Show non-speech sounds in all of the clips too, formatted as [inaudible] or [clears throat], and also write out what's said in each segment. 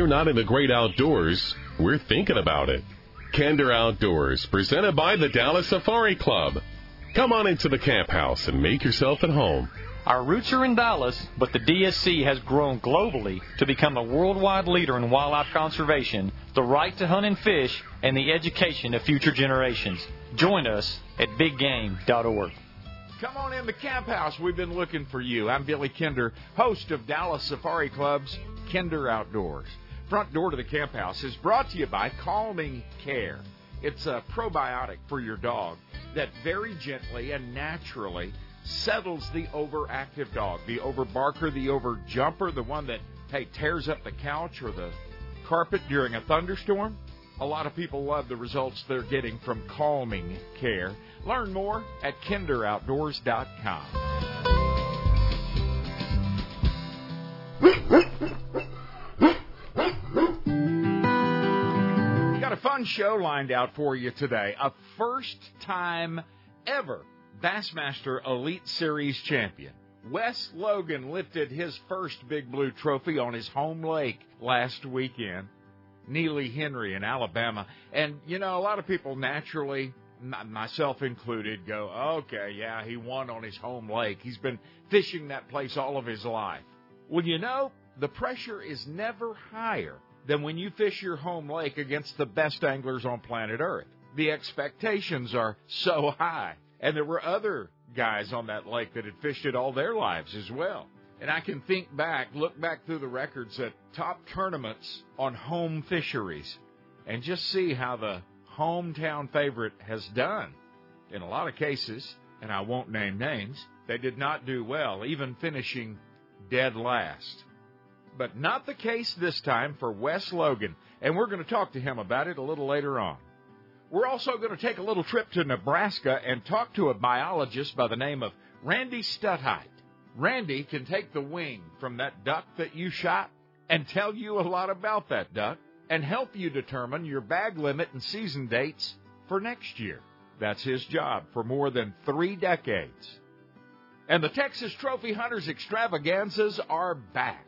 we're not in the great outdoors, we're thinking about it. Kinder Outdoors, presented by the Dallas Safari Club. Come on into the camp house and make yourself at home. Our roots are in Dallas, but the DSC has grown globally to become a worldwide leader in wildlife conservation, the right to hunt and fish, and the education of future generations. Join us at biggame.org. Come on in the camp house. We've been looking for you. I'm Billy Kinder, host of Dallas Safari Club's Kinder Outdoors. Front door to the camp house is brought to you by Calming Care. It's a probiotic for your dog that very gently and naturally settles the overactive dog, the overbarker, the overjumper, the one that, hey, tears up the couch or the carpet during a thunderstorm. A lot of people love the results they're getting from calming care. Learn more at kinderoutdoors.com. [laughs] A fun show lined out for you today. A first time ever Bassmaster Elite Series champion. Wes Logan lifted his first Big Blue trophy on his home lake last weekend. Neely Henry in Alabama. And, you know, a lot of people naturally, myself included, go, okay, yeah, he won on his home lake. He's been fishing that place all of his life. Well, you know, the pressure is never higher than when you fish your home lake against the best anglers on planet Earth. The expectations are so high. And there were other guys on that lake that had fished it all their lives as well. And I can think back, look back through the records at top tournaments on home fisheries and just see how the hometown favorite has done. In a lot of cases, and I won't name names, they did not do well, even finishing dead last. But not the case this time for Wes Logan, and we're going to talk to him about it a little later on. We're also going to take a little trip to Nebraska and talk to a biologist by the name of Randy Stutheit. Randy can take the wing from that duck that you shot and tell you a lot about that duck and help you determine your bag limit and season dates for next year. That's his job for more than three decades. And the Texas Trophy Hunters extravaganzas are back.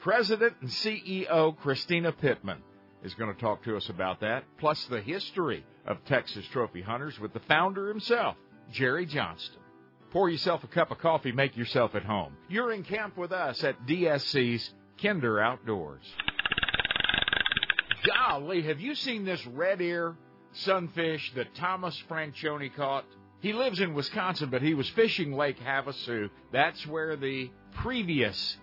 President and CEO Christina Pittman is going to talk to us about that, plus the history of Texas Trophy Hunters with the founder himself, Jerry Johnston. Pour yourself a cup of coffee, make yourself at home. You're in camp with us at DSC's Kinder Outdoors. Golly, have you seen this red ear sunfish that Thomas Franchione caught? He lives in Wisconsin, but he was fishing Lake Havasu. That's where the previous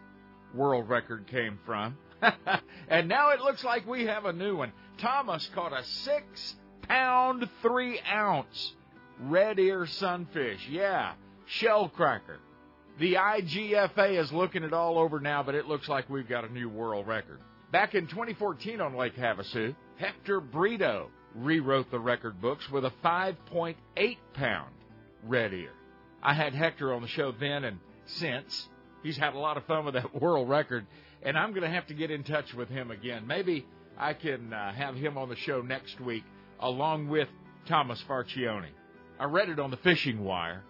world record came from. [laughs] and now it looks like we have a new one. Thomas caught a six pound, three ounce red ear sunfish. Yeah, shell cracker. The IGFA is looking it all over now, but it looks like we've got a new world record. Back in 2014 on Lake Havasu, Hector Brito rewrote the record books with a 5.8 pound red ear. I had Hector on the show then and since. He's had a lot of fun with that [laughs] world record, and I'm going to have to get in touch with him again. Maybe I can uh, have him on the show next week along with Thomas Farchione. I read it on the fishing wire.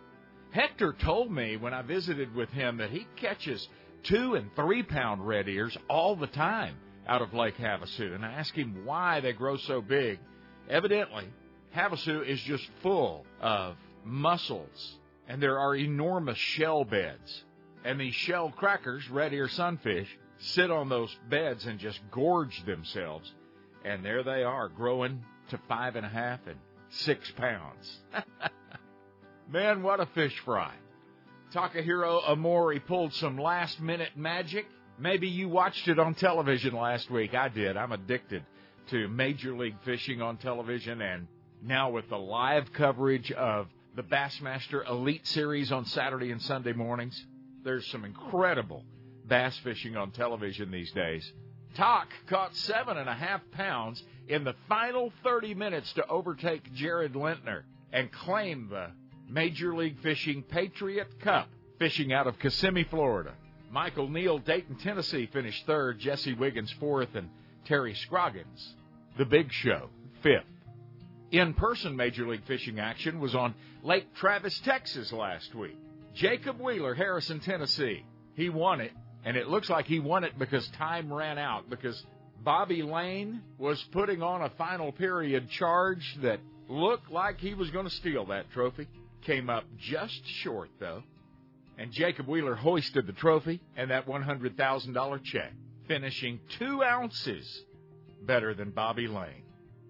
Hector told me when I visited with him that he catches two and three pound red ears all the time out of Lake Havasu. And I asked him why they grow so big. Evidently, Havasu is just full of mussels, and there are enormous shell beds. And these shell crackers, red ear sunfish, sit on those beds and just gorge themselves. And there they are, growing to five and a half and six pounds. [laughs] Man, what a fish fry. Takahiro Omori pulled some last minute magic. Maybe you watched it on television last week. I did. I'm addicted to Major League Fishing on television and now with the live coverage of the Bassmaster Elite Series on Saturday and Sunday mornings. There's some incredible bass fishing on television these days. Tak caught seven and a half pounds in the final 30 minutes to overtake Jared Lintner and claim the Major League Fishing Patriot Cup, fishing out of Kissimmee, Florida. Michael Neal, Dayton, Tennessee, finished third. Jesse Wiggins, fourth. And Terry Scroggins, the big show, fifth. In person Major League Fishing action was on Lake Travis, Texas last week. Jacob Wheeler, Harrison, Tennessee. He won it, and it looks like he won it because time ran out because Bobby Lane was putting on a final period charge that looked like he was going to steal that trophy. Came up just short, though. And Jacob Wheeler hoisted the trophy and that $100,000 check, finishing two ounces better than Bobby Lane.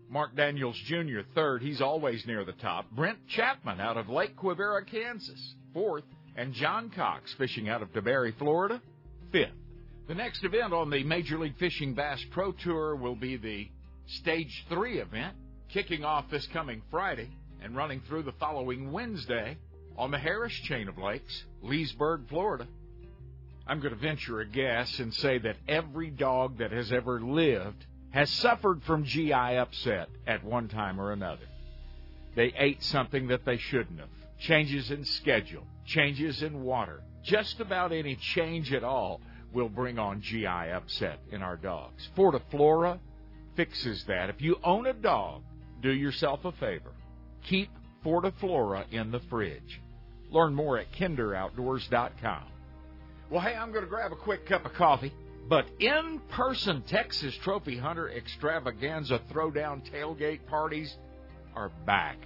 Mark Daniels Jr., third. He's always near the top. Brent Chapman out of Lake Quivira, Kansas, fourth. And John Cox fishing out of DeBary, Florida, fifth. The next event on the Major League Fishing Bass Pro Tour will be the Stage 3 event, kicking off this coming Friday and running through the following Wednesday on the Harris Chain of Lakes, Leesburg, Florida. I'm going to venture a guess and say that every dog that has ever lived has suffered from GI upset at one time or another. They ate something that they shouldn't have. Changes in schedule, changes in water, just about any change at all will bring on GI upset in our dogs. Fortiflora fixes that. If you own a dog, do yourself a favor. Keep Fortiflora in the fridge. Learn more at kinderoutdoors.com. Well, hey, I'm going to grab a quick cup of coffee. But in person Texas Trophy Hunter extravaganza throwdown tailgate parties are back.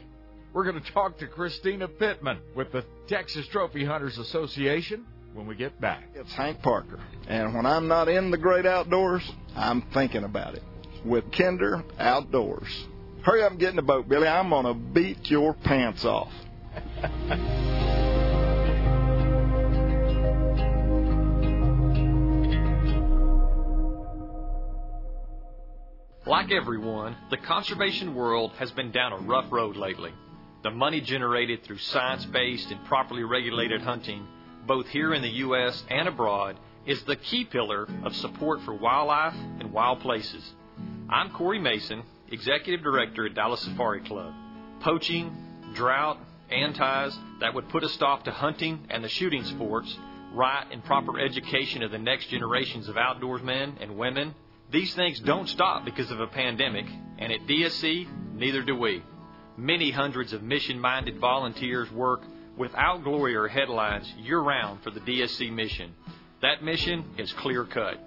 We're going to talk to Christina Pittman with the Texas Trophy Hunters Association when we get back. It's Hank Parker, and when I'm not in the great outdoors, I'm thinking about it with Kinder Outdoors. Hurry up and get in the boat, Billy. I'm going to beat your pants off. Like everyone, the conservation world has been down a rough road lately. The money generated through science based and properly regulated hunting, both here in the U.S. and abroad, is the key pillar of support for wildlife and wild places. I'm Corey Mason, Executive Director at Dallas Safari Club. Poaching, drought, antis that would put a stop to hunting and the shooting sports, right and proper education of the next generations of outdoorsmen and women these things don't stop because of a pandemic, and at DSC, neither do we. Many hundreds of mission minded volunteers work without glory or headlines year round for the DSC mission. That mission is clear cut.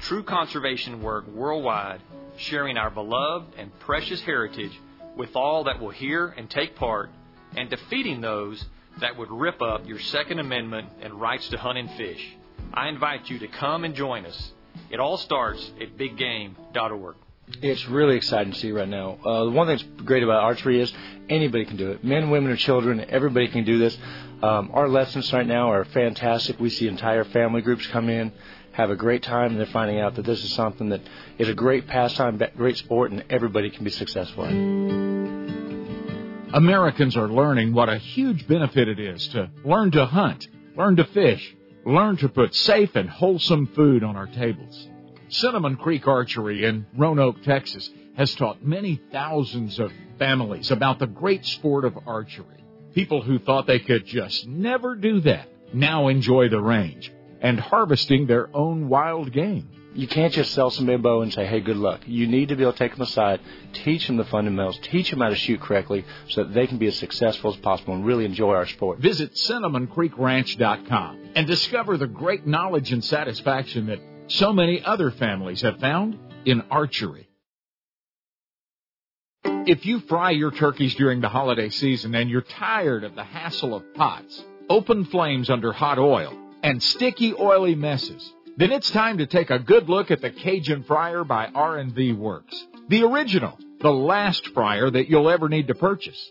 True conservation work worldwide, sharing our beloved and precious heritage with all that will hear and take part, and defeating those that would rip up your Second Amendment and rights to hunt and fish. I invite you to come and join us. It all starts at biggame.org. It's really exciting to see right now. Uh, one thing that's great about archery is anybody can do it. Men, women, or children, everybody can do this. Um, our lessons right now are fantastic. We see entire family groups come in, have a great time, and they're finding out that this is something that is a great pastime, great sport, and everybody can be successful in. Americans are learning what a huge benefit it is to learn to hunt, learn to fish, learn to put safe and wholesome food on our tables. Cinnamon Creek Archery in Roanoke, Texas has taught many thousands of families about the great sport of archery. People who thought they could just never do that now enjoy the range and harvesting their own wild game you can't just sell somebody a bow and say, hey, good luck. You need to be able to take them aside, teach them the fundamentals, teach them how to shoot correctly so that they can be as successful as possible and really enjoy our sport. Visit CinnamonCreekRanch.com and discover the great knowledge and satisfaction that so many other families have found in archery. If you fry your turkeys during the holiday season and you're tired of the hassle of pots, open flames under hot oil, and sticky oily messes, then it's time to take a good look at the Cajun Fryer by R&V Works. The original, the last fryer that you'll ever need to purchase.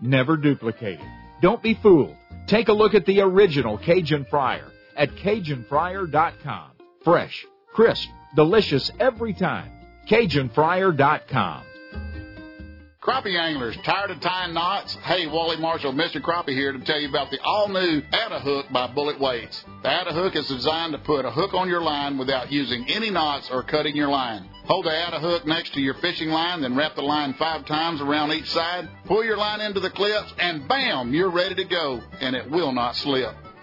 never duplicated. Don't be fooled. Take a look at the original Cajun Fryer at CajunFryer.com. Fresh, crisp, delicious every time. CajunFryer.com. Crappie anglers, tired of tying knots? Hey, Wally Marshall, Mr. Crappie here to tell you about the all new Add a Hook by Bullet Weights. The Atta Hook is designed to put a hook on your line without using any knots or cutting your line. Hold the Atta Hook next to your fishing line, then wrap the line five times around each side. Pull your line into the clips, and bam, you're ready to go, and it will not slip.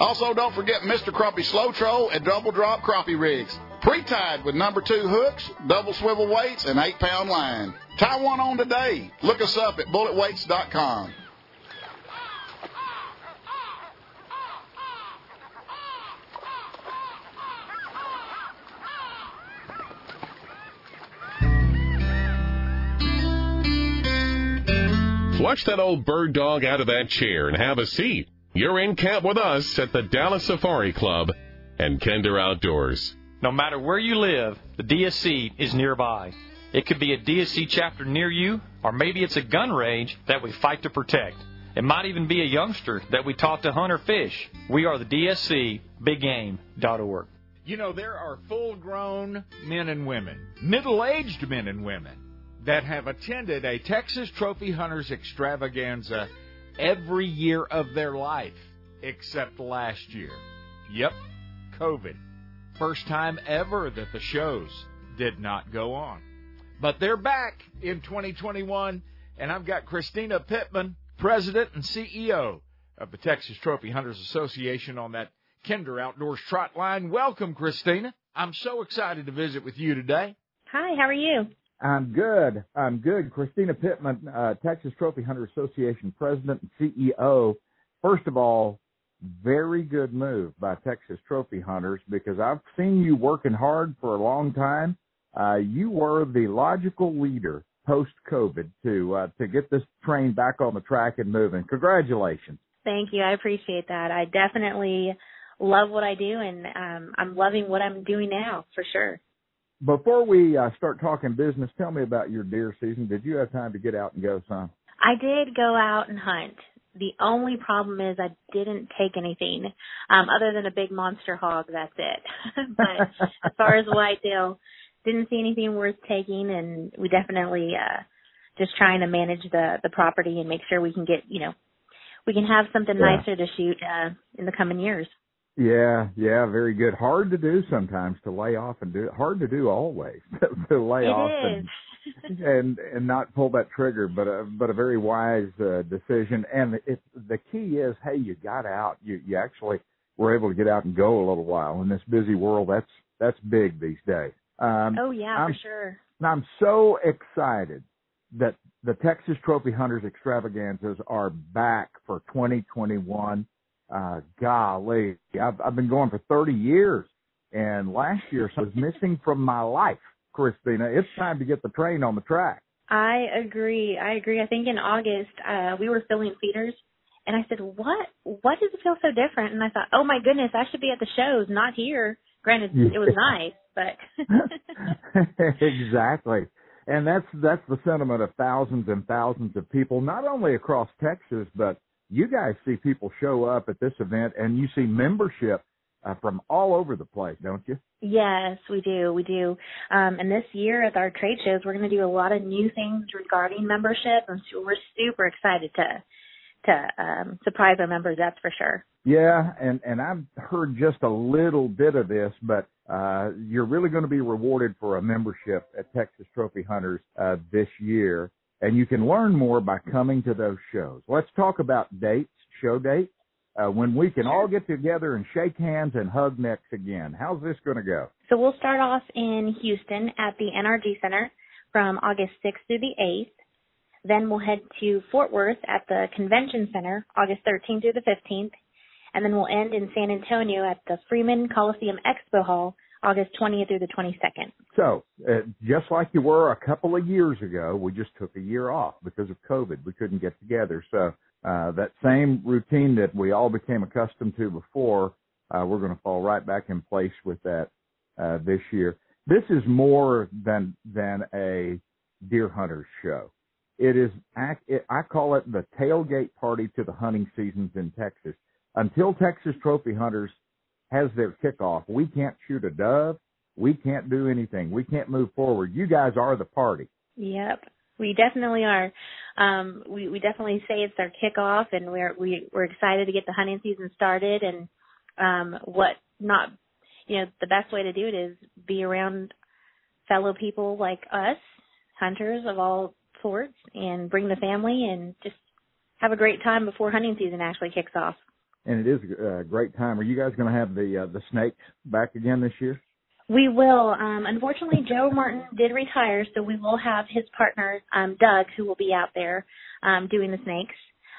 Also, don't forget Mr. Crappie Slow Troll and Double Drop Crappie rigs. Pre-tied with number two hooks, double swivel weights, and eight pound line. Tie one on today. Look us up at bulletweights.com. Flush that old bird dog out of that chair and have a seat. You're in camp with us at the Dallas Safari Club and Kinder Outdoors. No matter where you live, the DSC is nearby. It could be a DSC chapter near you, or maybe it's a gun range that we fight to protect. It might even be a youngster that we taught to hunt or fish. We are the DSC, biggame.org. You know, there are full grown men and women, middle aged men and women, that have attended a Texas Trophy Hunters extravaganza every year of their life, except last year. Yep, COVID. First time ever that the shows did not go on. But they're back in 2021, and I've got Christina Pittman, President and CEO of the Texas Trophy Hunters Association, on that Kinder Outdoors Trot Line. Welcome, Christina. I'm so excited to visit with you today. Hi, how are you? I'm good. I'm good. Christina Pittman, uh, Texas Trophy Hunter Association President and CEO. First of all, very good move by Texas Trophy Hunters because I've seen you working hard for a long time. Uh, you were the logical leader post COVID to uh, to get this train back on the track and moving. Congratulations. Thank you. I appreciate that. I definitely love what I do, and um, I'm loving what I'm doing now for sure. Before we uh, start talking business, tell me about your deer season. Did you have time to get out and go some? I did go out and hunt. The only problem is I didn't take anything um, other than a big monster hog. That's it. [laughs] but as far as whitetail, didn't see anything worth taking, and we definitely uh, just trying to manage the the property and make sure we can get you know we can have something Yeah. nicer to shoot uh, in the coming years. Yeah, yeah, very good. Hard to do sometimes to lay off and do hard to do always [laughs] to lay It off and [laughs] and and not pull that trigger, but a but a very wise uh, decision. And it, the key is, hey, you got out. You you actually were able to get out and go a little while in this busy world. That's that's big these days. Um, oh yeah, I'm- for sure. I'm so excited that the Texas Trophy Hunters extravaganzas are back for 2021. Uh, golly, I've, I've been going for 30 years and last year I was missing from my life, Christina. It's time to get the train on the track. I agree. I agree. I think in August, uh, we were filling feeders and I said, what, what does it feel so different? And I thought, oh my goodness, I should be at the shows, not here. Granted, it was [laughs] nice, but [laughs] exactly. And that's that's the sentiment of thousands and thousands of people, not only across Texas, but you guys see people show up at this event, and you see membership uh, from all over the place, don't you? yes, we do. We do. Um, and this year at our trade shows, we're going to do a lot of new things regarding membership. And so we're super excited to, to, um, surprise our members. That's for sure. Yeah, and and I've heard just a little bit of this, but uh, you're really going to be rewarded for a membership at Texas Trophy Hunters uh, this year, and you can learn more by coming to those shows. Let's talk about dates, show dates, uh, when we can all get together and shake hands and hug necks again. How's this going to go? So we'll start off in Houston at the NRG Center from August 6th through the 8th. Then we'll head to Fort Worth at the Convention Center August 13th through the 15th. And then we'll end in San Antonio at the Freeman Coliseum Expo Hall August 20th through the 22nd. So, uh, just like you were a couple of years ago, we just took a year off because of COVID. We couldn't get together. So, uh, that same routine that we all became accustomed to before, uh, we're going to fall right back in place with that uh, this year. This is more than than a deer hunter show. It is I call it the tailgate party to the hunting seasons in Texas. Until Texas Trophy Hunters has their kickoff, we can't shoot a dove. We can't do anything. We can't move forward. You guys are the party. Yep. We definitely are. Um, we, we definitely say it's our kickoff, and we're we, we're excited to get the hunting season started. And um, what not, you know, the best way to do it is be around fellow people like us, hunters of all sorts, and bring the family and just have a great time before hunting season actually kicks off. And it is a great time. Are you guys going to have the uh, the snakes back again this year? We will. Um, unfortunately, Joe Martin did retire, so we will have his partner, um, Doug, who will be out there um, doing the snakes.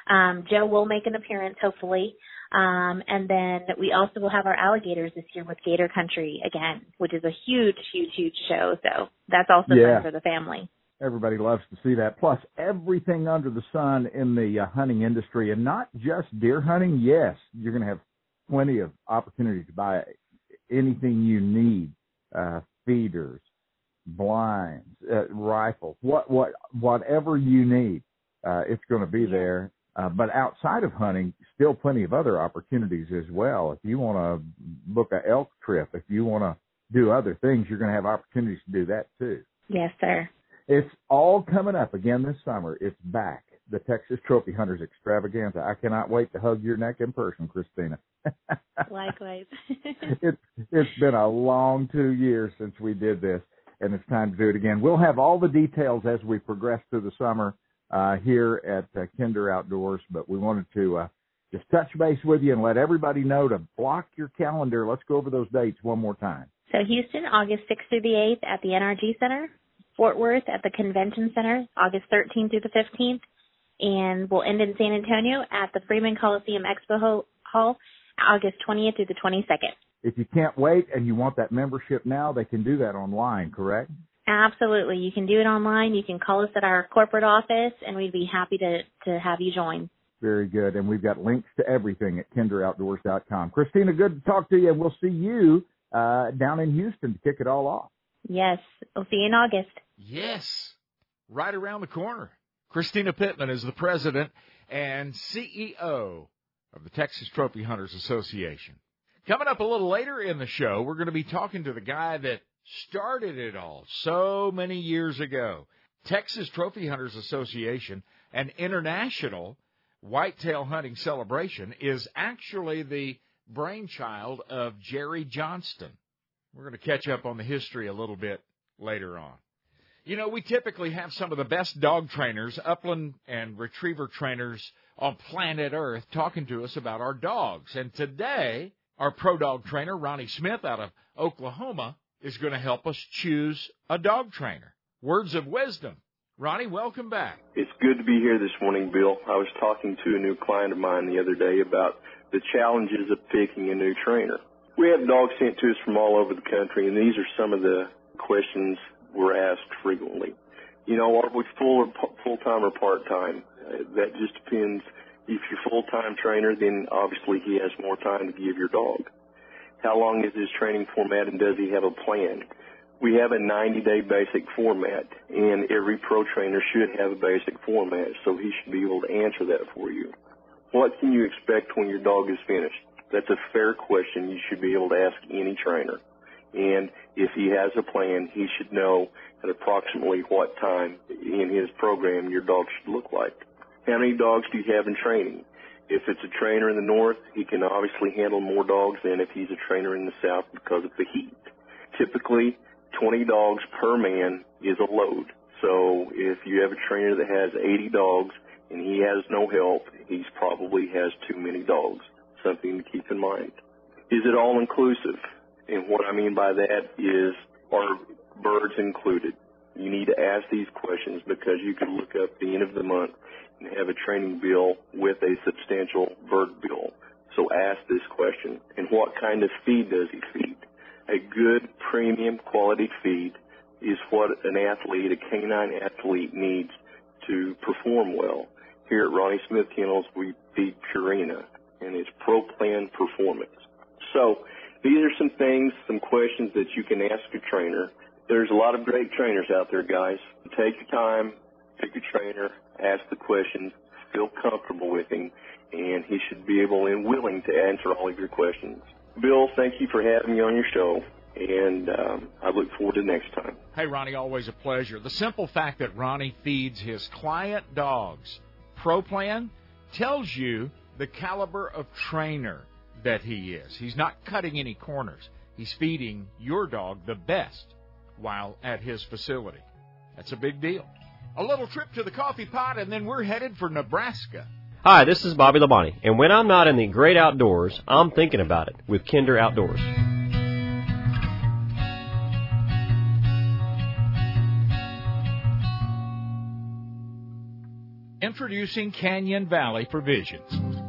Um, Joe will make an appearance, hopefully. Um, and then we also will have our alligators this year with Gator Country again, which is a huge, huge, huge show. So that's also yeah. fun for the family. Everybody loves to see that. Plus, everything under the sun in the uh, hunting industry, and not just deer hunting. Yes, you're going to have plenty of opportunity to buy anything you need uh, feeders, blinds, uh, rifles, what what whatever you need, uh, it's going to be there. Uh, but outside of hunting, still plenty of other opportunities as well. If you want to book a elk trip, if you want to do other things, you're going to have opportunities to do that too. Yes, sir. It's all coming up again this summer. It's back. The Texas Trophy Hunters Extravaganza. I cannot wait to hug your neck in person, Christina. [laughs] Likewise. [laughs] it's it's been a long two years since we did this, and it's time to do it again. We'll have all the details as we progress through the summer uh, here at uh, Kinder Outdoors, but we wanted to uh, just touch base with you and let everybody know to block your calendar. Let's go over those dates one more time. So Houston, August 6th through the 8th at the NRG Center. Fort Worth at the Convention Center, August 13th through the 15th. And we'll end in San Antonio at the Freeman Coliseum Expo Hall, August 20th through the 22nd. If you can't wait and you want that membership now, they can do that online, correct? Absolutely. You can do it online. You can call us at our corporate office, and we'd be happy to, to have you join. Very good. And we've got links to everything at kinderoutdoors.com. Christina, good to talk to you, we'll see you uh, down in Houston to kick it all off. Yes. We'll see you in August. Yes. Right around the corner. Christina Pittman is the president and CEO of the Texas Trophy Hunters Association. Coming up a little later in the show, we're going to be talking to the guy that started it all so many years ago. Texas Trophy Hunters Association, an international whitetail hunting celebration, is actually the brainchild of Jerry Johnston. We're going to catch up on the history a little bit later on. You know, we typically have some of the best dog trainers, upland and retriever trainers on planet Earth talking to us about our dogs. And today, our pro dog trainer, Ronnie Smith out of Oklahoma, is going to help us choose a dog trainer. Words of wisdom. Ronnie, welcome back. It's good to be here this morning, Bill. I was talking to a new client of mine the other day about the challenges of picking a new trainer. We have dogs sent to us from all over the country, and these are some of the questions. Know, are we full or full time or part time? Uh, that just depends. If you're full time trainer, then obviously he has more time to give your dog. How long is his training format and does he have a plan? We have a 90 day basic format and every pro trainer should have a basic format so he should be able to answer that for you. What can you expect when your dog is finished? That's a fair question you should be able to ask any trainer. And if he has a plan, he should know at approximately what time in his program your dog should look like. How many dogs do you have in training? If it's a trainer in the north, he can obviously handle more dogs than if he's a trainer in the south because of the heat. Typically, 20 dogs per man is a load. So if you have a trainer that has 80 dogs and he has no help, he probably has too many dogs. Something to keep in mind. Is it all inclusive? And what I mean by that is, are birds included? You need to ask these questions because you can look up the end of the month and have a training bill with a substantial bird bill. So ask this question. And what kind of feed does he feed? A good premium quality feed is what an athlete, a canine athlete needs to perform well. Here at Ronnie Smith Kennels, we feed Purina and it's Pro Plan Performance. So These are some things, some questions that you can ask your trainer. There's a lot of great trainers out there, guys. Take your time, pick your trainer, ask the questions, feel comfortable with him, and he should be able and willing to answer all of your questions. Bill, thank you for having me on your show, and um, I look forward to next time. Hey, Ronnie, always a pleasure. The simple fact that Ronnie feeds his client dogs Pro Plan tells you the caliber of trainer that he is. He's not cutting any corners. He's feeding your dog the best while at his facility. That's a big deal. A little trip to the coffee pot, and then we're headed for Nebraska. Hi, this is Bobby Labonte, and when I'm not in the great outdoors, I'm thinking about it with Kinder Outdoors. Introducing Canyon Valley Provisions.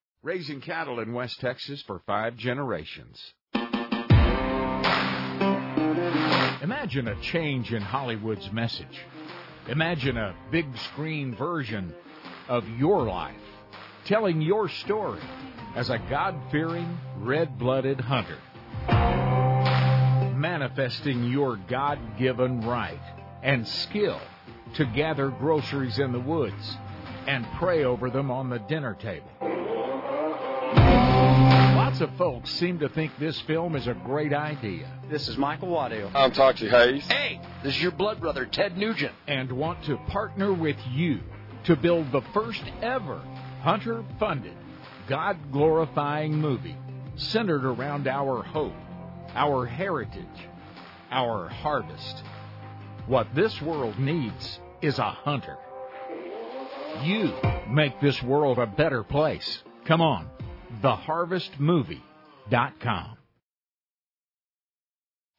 Raising cattle in West Texas for five generations. Imagine a change in Hollywood's message. Imagine a big screen version of your life, telling your story as a God fearing, red blooded hunter. Manifesting your God given right and skill to gather groceries in the woods and pray over them on the dinner table. Lots of folks seem to think this film is a great idea. This is Michael Waddell. I'm Toxie Hayes. Hey, this is your blood brother, Ted Nugent. And want to partner with you to build the first ever hunter funded, God glorifying movie centered around our hope, our heritage, our harvest. What this world needs is a hunter. You make this world a better place. Come on, theharvestmovie.com.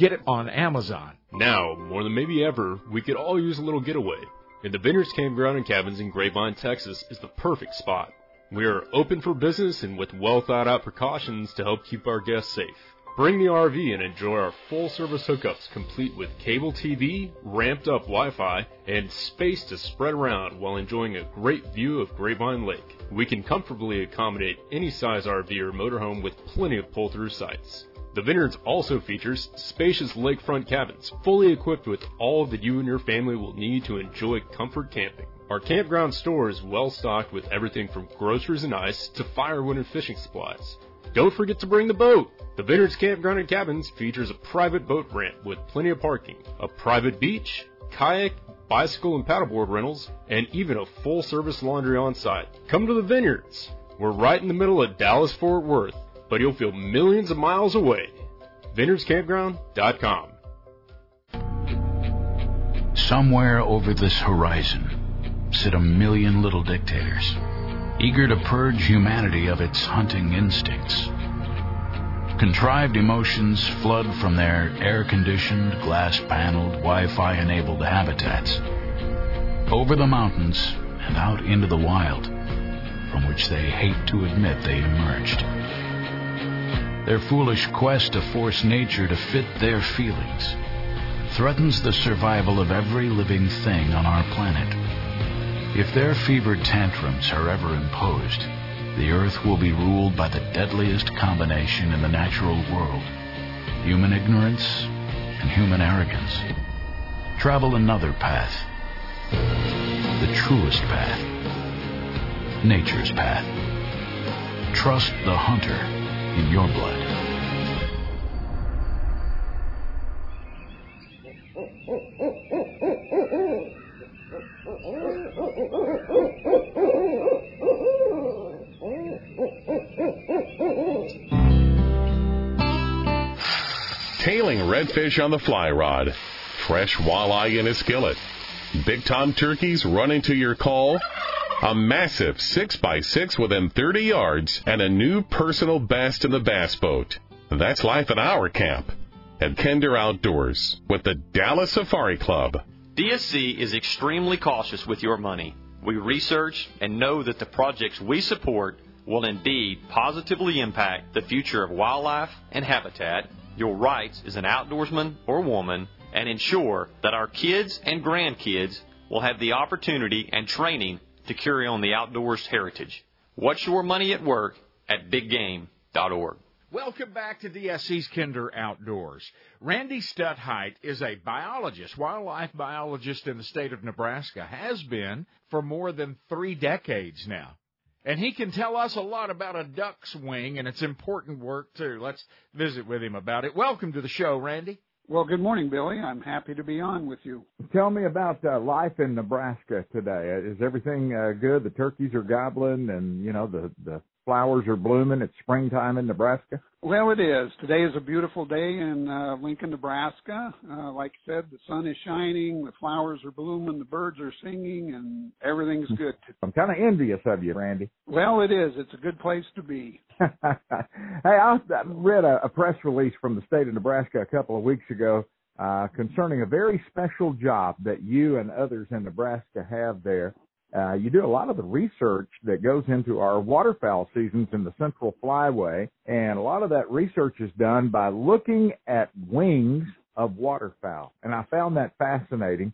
Get it on Amazon. Now, more than maybe ever, we could all use a little getaway. And the Vineyards Campground and Cabins in Grapevine, Texas is the perfect spot. We are open for business and with well thought out precautions to help keep our guests safe. Bring the RV and enjoy our full service hookups complete with cable TV, ramped up Wi-Fi, and space to spread around while enjoying a great view of Grapevine Lake. We can comfortably accommodate any size RV or motorhome with plenty of pull-through sites. The Vineyards also features spacious lakefront cabins, fully equipped with all that you and your family will need to enjoy comfort camping. Our campground store is well stocked with everything from groceries and ice to firewood and fishing supplies. Don't forget to bring the boat! The Vineyards Campground and Cabins features a private boat ramp with plenty of parking, a private beach, kayak, bicycle and paddleboard rentals, and even a full service laundry on site. Come to the Vineyards! We're right in the middle of Dallas Fort Worth but you'll feel millions of miles away. VineyardsCampground.com. Somewhere over this horizon, sit a million little dictators, eager to purge humanity of its hunting instincts. Contrived emotions flood from their air conditioned, glass paneled, Wi Fi enabled habitats over the mountains and out into the wild, from which they hate to admit they emerged. Their foolish quest to force nature to fit their feelings threatens the survival of every living thing on our planet. If their fevered tantrums are ever imposed, the earth will be ruled by the deadliest combination in the natural world human ignorance and human arrogance. Travel another path, the truest path, nature's path. Trust the hunter in your blood. Tailing redfish on the fly rod, fresh walleye in a skillet, big tom turkeys running to your call, a massive 6x6 within 30 yards, and a new personal best in the bass boat. That's life at our camp at Kinder Outdoors with the Dallas Safari Club. DSC is extremely cautious with your money. We research and know that the projects we support will indeed positively impact the future of wildlife and habitat, your rights as an outdoorsman or woman, and ensure that our kids and grandkids will have the opportunity and training to carry on the outdoors heritage. Watch your money at work at biggame.org. Welcome back to DSC's Kinder Outdoors. Randy Stutheit is a biologist, wildlife biologist in the state of Nebraska, has been for more than three decades now. And he can tell us a lot about a duck's wing and its important work too. Let's visit with him about it. Welcome to the show, Randy. Well, good morning, Billy. I'm happy to be on with you. Tell me about uh, life in Nebraska today. Uh, Is everything uh, good? The turkeys are gobbling, and you know the the flowers are blooming. It's springtime in Nebraska. Well, it is. Today is a beautiful day in uh, Lincoln, Nebraska. Uh, like I said, the sun is shining, the flowers are blooming, the birds are singing, and everything's good. [laughs] I'm kind of envious of you, Randy. Well, it is. It's a good place to be. [laughs] hey, I read a, a press release from the state of Nebraska a couple of weeks ago uh, concerning a very special job that you and others in Nebraska have there. Uh, you do a lot of the research that goes into our waterfowl seasons in the Central Flyway, and a lot of that research is done by looking at wings of waterfowl. And I found that fascinating.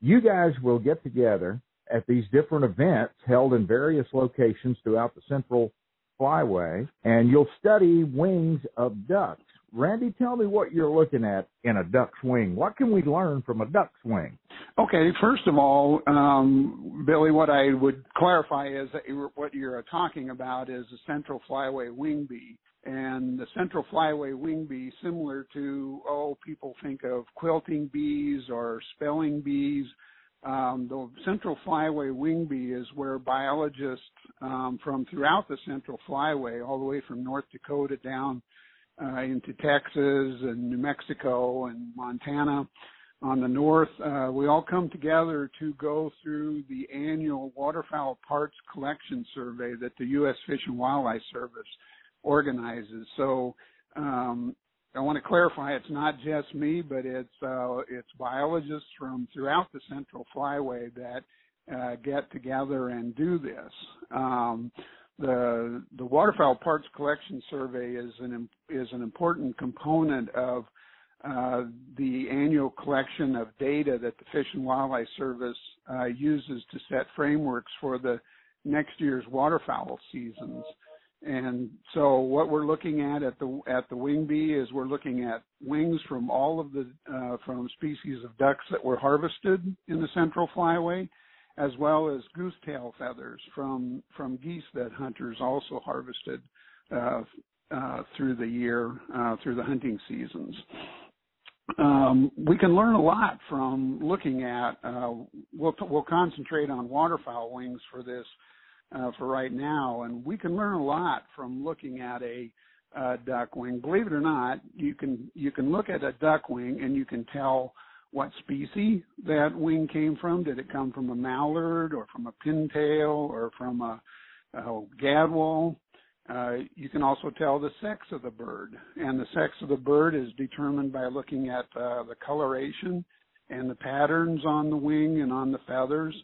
You guys will get together at these different events held in various locations throughout the Central Flyway, and you'll study wings of ducks. Randy, tell me what you're looking at in a duck's wing. What can we learn from a duck's wing? Okay, first of all, um, Billy, what I would clarify is that what you're talking about is a central flyway wing bee. And the central flyway wing bee, similar to, oh, people think of quilting bees or spelling bees. Um, the central flyway wing bee is where biologists um, from throughout the central flyway, all the way from North Dakota down uh, into Texas and New Mexico and Montana on the north. Uh, we all come together to go through the annual waterfowl parts collection survey that the U.S. Fish and Wildlife Service organizes. So um, I want to clarify it's not just me, but it's uh, it's biologists from throughout the Central Flyway that uh, get together and do this. Um, the the waterfowl parts collection survey is an is an important component of uh, the annual collection of data that the Fish and Wildlife Service uh, uses to set frameworks for the next year's waterfowl seasons. And so, what we're looking at at the at the wing bee is we're looking at wings from all of the uh, from species of ducks that were harvested in the Central Flyway, as well as goose tail feathers from from geese that hunters also harvested uh, uh, through the year uh, through the hunting seasons. Um, we can learn a lot from looking at. Uh, we'll we'll concentrate on waterfowl wings for this uh, for right now, and we can learn a lot from looking at a uh, duck wing. Believe it or not, you can you can look at a duck wing and you can tell what species that wing came from. Did it come from a mallard or from a pintail or from a, a gadwall? Uh, you can also tell the sex of the bird, and the sex of the bird is determined by looking at uh, the coloration and the patterns on the wing and on the feathers.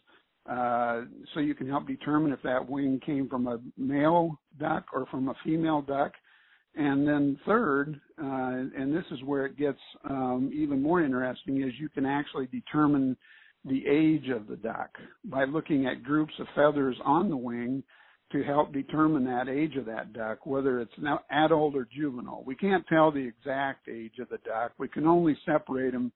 Uh, so you can help determine if that wing came from a male duck or from a female duck. And then third, uh, and this is where it gets um, even more interesting, is you can actually determine the age of the duck by looking at groups of feathers on the wing to help determine that age of that duck, whether it's now adult or juvenile. We can't tell the exact age of the duck. We can only separate them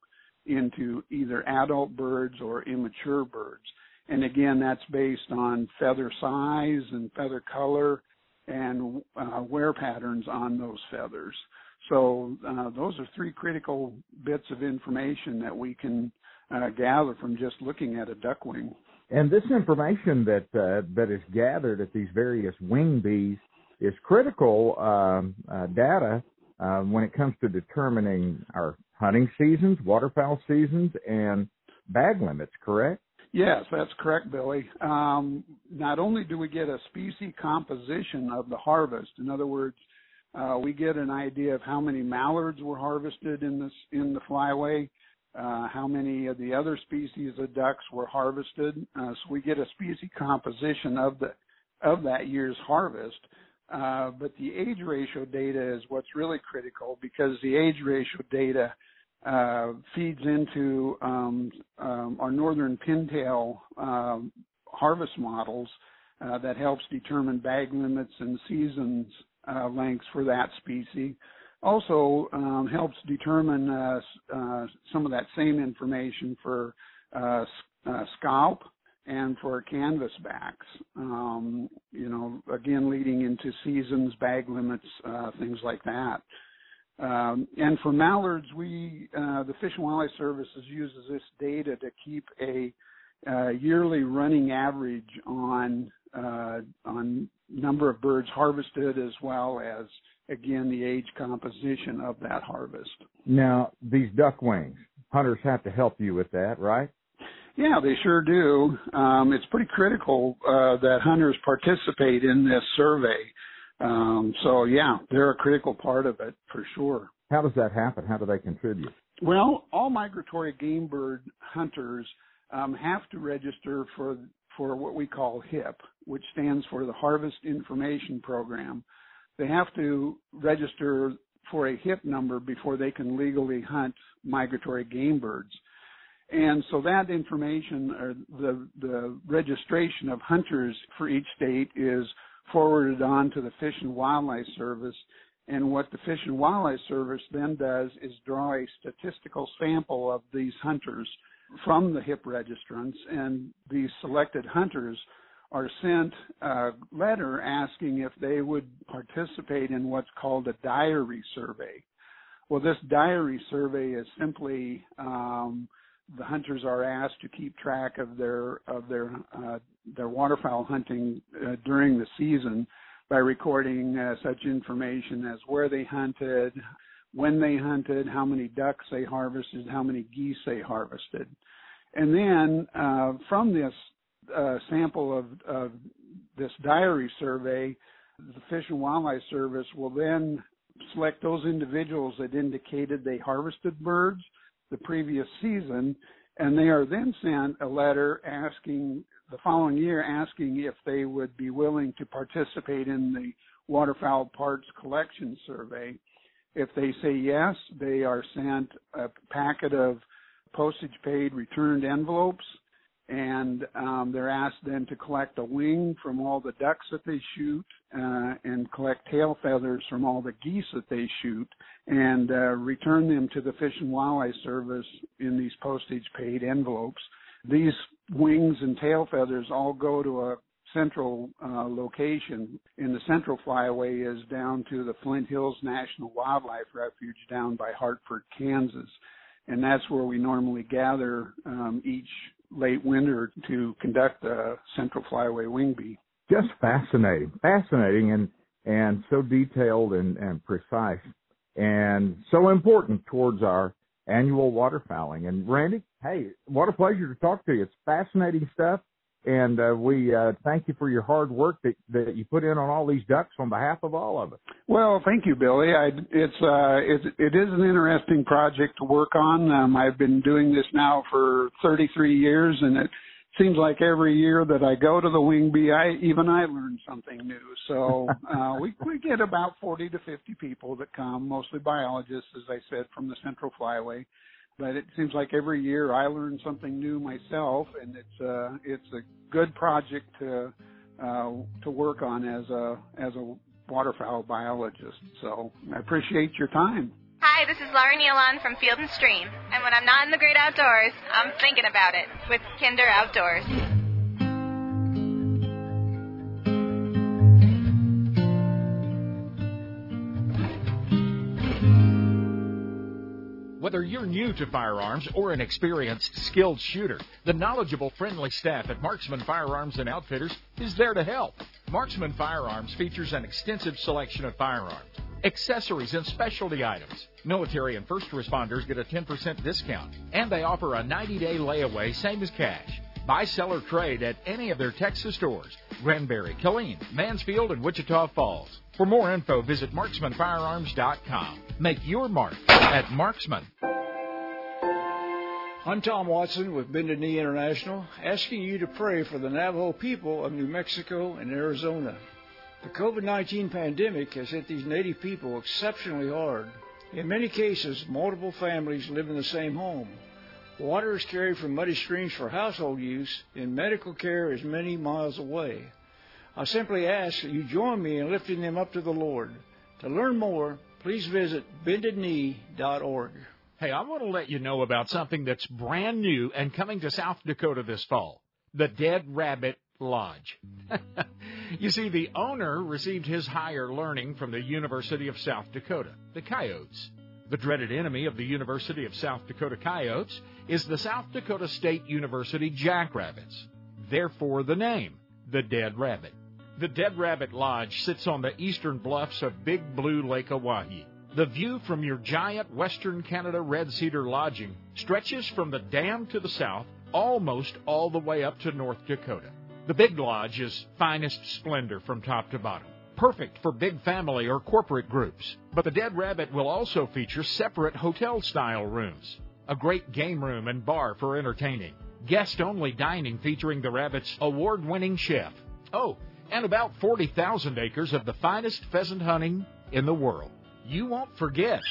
into either adult birds or immature birds. And again, that's based on feather size and feather color and uh, wear patterns on those feathers. So uh, those are three critical bits of information that we can uh, gather from just looking at a duck wing. And this information that uh, that is gathered at these various wing bees is critical um, uh, data uh, when it comes to determining our hunting seasons, waterfowl seasons, and bag limits. Correct? Yes, that's correct, Billy. Um, not only do we get a species composition of the harvest, in other words, uh, we get an idea of how many mallards were harvested in this in the flyway, uh, how many of the other species of ducks were harvested. Uh, so we get a species composition of the of that year's harvest. Uh, but the age ratio data is what's really critical because the age ratio data uh, feeds into um, um, our northern pintail um, harvest models uh, that helps determine bag limits and seasons uh, lengths for that species. Also um, helps determine uh, uh, some of that same information for uh, scaup and for canvasbacks. Um, you know, again, leading into seasons, bag limits, things like that. Um, and for mallards, we uh, the Fish and Wildlife Services uses this data to keep a uh, yearly running average on uh, on number of birds harvested as well as again the age composition of that harvest. Now these duck wings, hunters have to help you with that, right? Yeah, they sure do. Um, it's pretty critical uh, that hunters participate in this survey. Um, so yeah, they're a critical part of it for sure. How does that happen? How do they contribute? Well, all migratory game bird hunters um, have to register for for what we call HIP, which stands for the Harvest Information Program. They have to register for a HIP number before they can legally hunt migratory game birds. And so that information, or the the registration of hunters for each state, is forwarded on to the Fish and Wildlife Service. And what the Fish and Wildlife Service then does is draw a statistical sample of these hunters from the HIP registrants, and these selected hunters are sent a letter asking if they would participate in what's called a diary survey. Well, this diary survey is simply um, the hunters are asked to keep track of their of their uh, their waterfowl hunting uh, during the season by recording uh, such information as where they hunted, when they hunted, how many ducks they harvested, how many geese they harvested, and then uh, from this uh, sample of, of this diary survey, the Fish and Wildlife Service will then select those individuals that indicated they harvested birds the previous season, and they are then sent a letter asking the following year asking if they would be willing to participate in the waterfowl parts collection survey. If they say yes, they are sent a packet of postage paid returned envelopes and um, they're asked then to collect a wing from all the ducks that they shoot uh, and collect tail feathers from all the geese that they shoot and uh, return them to the Fish and Wildlife Service in these postage paid envelopes. These wings and tail feathers all go to a central uh, location and the central flyway is down to the Flint Hills National Wildlife Refuge down by Hartford, Kansas. And that's where we normally gather um, each late winter to conduct the Central flyway Wing Bee. Just fascinating, fascinating, and and so detailed and, and precise, and so important towards our annual waterfowling. And Randy, hey, what a pleasure to talk to you. It's fascinating stuff. And uh, we uh, thank you for your hard work that, that you put in on all these ducks on behalf of all of us. Well, thank you, Billy. I, it's uh, it, it is an interesting project to work on. Um, I've been doing this now for 33 years, and it seems like every year that I go to the wing bee, I even I learn something new. So [laughs] uh, we we get about 40 to 50 people that come, mostly biologists, as I said, from the Central Flyway but it seems like every year I learn something new myself, and it's uh, it's a good project to uh, to work on as a as a waterfowl biologist. So I appreciate your time. Hi, this is Laura Nealon from Field and Stream, and when I'm not in the great outdoors, I'm thinking about it with Kinder Outdoors. Whether you're new to firearms or an experienced, skilled shooter, the knowledgeable, friendly staff at Marksman Firearms and Outfitters is there to help. Marksman Firearms features an extensive selection of firearms, accessories, and specialty items. Military and first responders get a 10% discount, and they offer a 90 day layaway, same as cash. Buy, sell, or trade at any of their Texas stores Granbury, Killeen, Mansfield, and Wichita Falls. For more info, visit marksmanfirearms.com. Make your mark at Marksman. I'm Tom Watson with Bended Knee International, asking you to pray for the Navajo people of New Mexico and Arizona. The COVID 19 pandemic has hit these native people exceptionally hard. In many cases, multiple families live in the same home. Water is carried from muddy streams for household use, and medical care is many miles away. I simply ask that you join me in lifting them up to the Lord. To learn more, please visit bendedknee.org. Hey, I want to let you know about something that's brand new and coming to South Dakota this fall the Dead Rabbit Lodge. [laughs] you see, the owner received his higher learning from the University of South Dakota, the Coyotes. The dreaded enemy of the University of South Dakota Coyotes is the South Dakota State University Jackrabbits. Therefore, the name, the Dead Rabbit. The Dead Rabbit Lodge sits on the eastern bluffs of Big Blue Lake Oahe. The view from your giant Western Canada Red Cedar lodging stretches from the dam to the south almost all the way up to North Dakota. The Big Lodge is finest splendor from top to bottom perfect for big family or corporate groups. But the Dead Rabbit will also feature separate hotel style rooms, a great game room and bar for entertaining, guest only dining featuring the Rabbit's award winning chef. Oh, and about 40,000 acres of the finest pheasant hunting in the world. You won't forget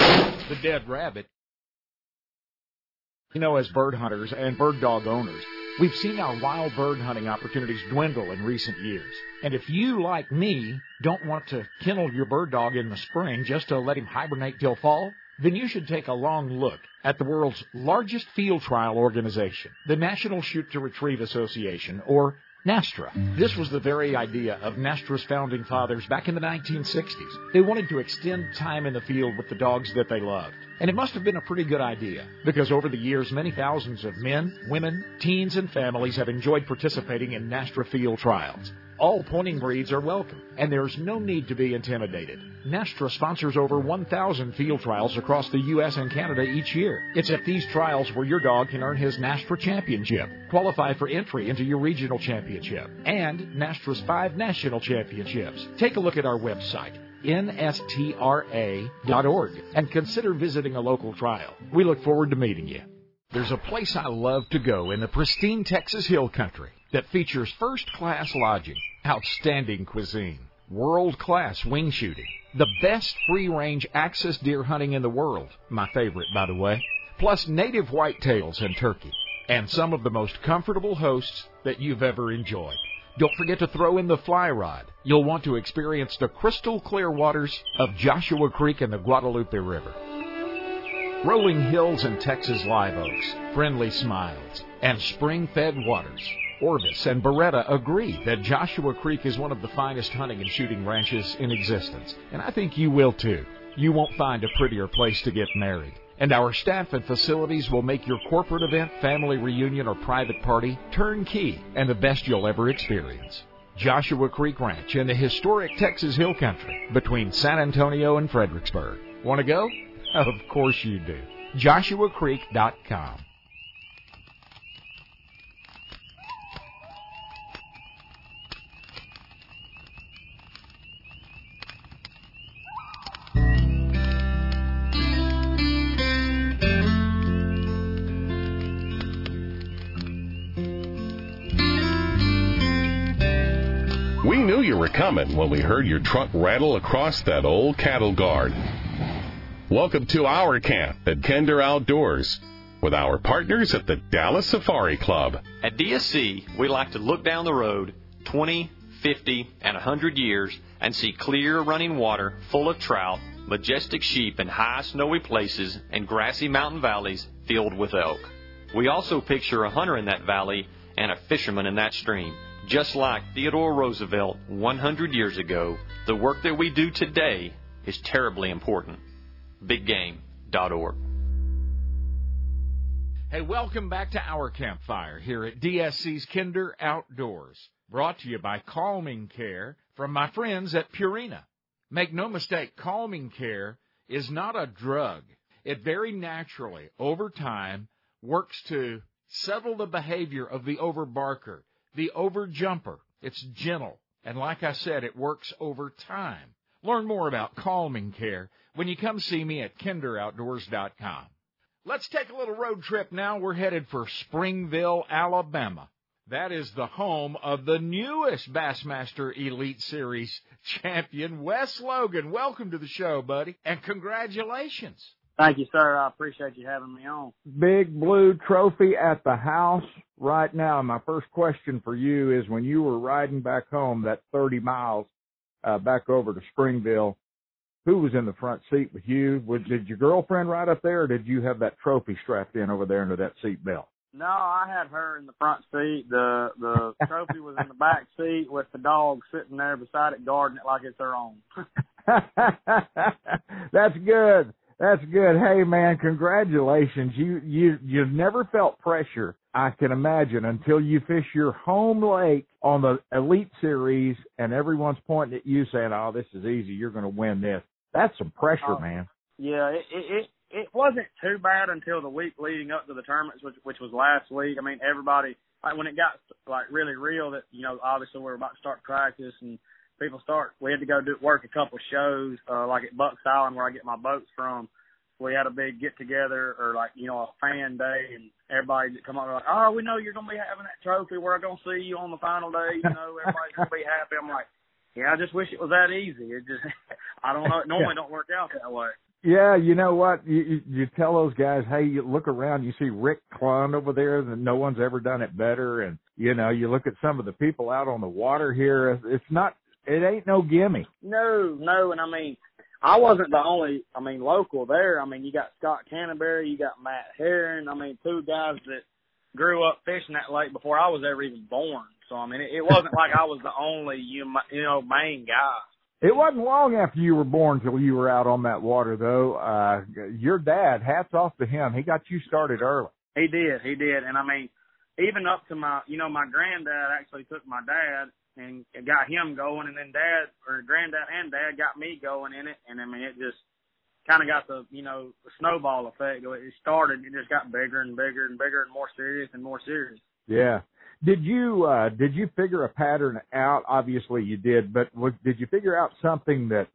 the Dead Rabbit. You know, as bird hunters and bird dog owners, We've seen our wild bird hunting opportunities dwindle in recent years. And if you, like me, don't want to kennel your bird dog in the spring just to let him hibernate till fall, then you should take a long look at the world's largest field trial organization, the National Shoot to Retrieve Association, or NSTRA. This was the very idea of NSTRA's founding fathers back in the 1960s. They wanted to extend time in the field with the dogs that they loved. And it must have been a pretty good idea, because over the years, many thousands of men, women, teens, and families have enjoyed participating in NSTRA field trials. All pointing breeds are welcome, and there's no need to be intimidated. NSTRA sponsors over 1,000 field trials across the U.S. and Canada each year. It's at these trials where your dog can earn his NSTRA championship, qualify for entry into your regional championship, and NSTRA's five national championships. Take a look at our website, nstra.org, and consider visiting a local trial. We look forward to meeting you. There's a place I love to go in the pristine Texas Hill Country that features first class lodging, outstanding cuisine, world class wing shooting, the best free range axis deer hunting in the world, my favorite by the way, plus native whitetails and turkey, and some of the most comfortable hosts that you've ever enjoyed. Don't forget to throw in the fly rod. You'll want to experience the crystal clear waters of Joshua Creek and the Guadalupe River. Rolling hills and Texas live oaks, friendly smiles, and spring fed waters. Orvis and Beretta agree that Joshua Creek is one of the finest hunting and shooting ranches in existence, and I think you will too. You won't find a prettier place to get married. And our staff and facilities will make your corporate event, family reunion, or private party turnkey and the best you'll ever experience. Joshua Creek Ranch in the historic Texas Hill Country between San Antonio and Fredericksburg. Want to go? [laughs] Of course you do. JoshuaCreek.com. knew you were coming when we heard your truck rattle across that old cattle guard. Welcome to our camp at Kinder Outdoors with our partners at the Dallas Safari Club. At DSC, we like to look down the road 20, 50, and 100 years and see clear running water full of trout, majestic sheep in high snowy places, and grassy mountain valleys filled with elk. We also picture a hunter in that valley and a fisherman in that stream. Just like Theodore Roosevelt 100 years ago, the work that we do today is terribly important. BigGame.org. Hey, welcome back to our campfire here at DSC's Kinder Outdoors, brought to you by Calming Care from my friends at Purina. Make no mistake, Calming Care is not a drug. It very naturally, over time, works to settle the behavior of the overbarker, the overjumper. It's gentle, and like I said, it works over time. Learn more about Calming Care when you come see me at kinderoutdoors.com. Let's take a little road trip now. We're headed for Springville, Alabama. That is the home of the newest Bassmaster Elite Series champion, Wes Logan. Welcome to the show, buddy, and congratulations. Thank you, sir. I appreciate you having me on. Big blue trophy at the house right now. My first question for you is when you were riding back home that 30 miles uh, back over to Springville, who was in the front seat with you? Was, did your girlfriend ride up there or did you have that trophy strapped in over there into that seat belt? No, I had her in the front seat. The the [laughs] trophy was in the back seat with the dog sitting there beside it, guarding it like it's her own. [laughs] That's good. That's good. Hey man, congratulations. You you you've never felt pressure, I can imagine, until you fish your home lake on the Elite Series and everyone's pointing at you saying, "Oh, this is easy. You're going to win this." That's some pressure, Oh. man. Yeah, it, it it wasn't too bad until the week leading up to the tournaments, which which was last week. I mean, everybody like when it got like really real that you know obviously we are about to start practice and people start. We had to go do work a couple shows uh, like at Bucks Island where I get my boats from. We had a big get together or like you know a fan day and everybody come up like, oh, we know you're gonna be having that trophy. We're gonna see you on the final day. You know, everybody's gonna be happy. I'm like, yeah, I just wish it was that easy. It just [laughs] I don't know. It normally don't work out that way. Yeah, you know what? You, you you tell those guys, hey, you look around, you see Rick Clunn over there, and no one's ever done it better. And you know, you look at some of the people out on the water here. It's not, it ain't no gimme. No, no, and I mean, I wasn't the only. I mean, local there. I mean, you got Scott Canterbury, you got Matt Herren. I mean, two guys that grew up fishing that lake before I was ever even born. So I mean, it, it wasn't like I was the only you you know main guy. It wasn't long after you were born till you were out on that water, though. Uh, your dad, hats off to him. He got you started early. He did, he did, and I mean, even up to my, you know, my granddad actually took my dad and got him going, and then dad or granddad and dad got me going in it, and I mean, it just kind of got the, you know, the snowball effect. It started, it just got bigger and bigger and bigger and more serious and more serious. Yeah. Did you uh did you figure a pattern out? Obviously you did, but was, did you figure out something that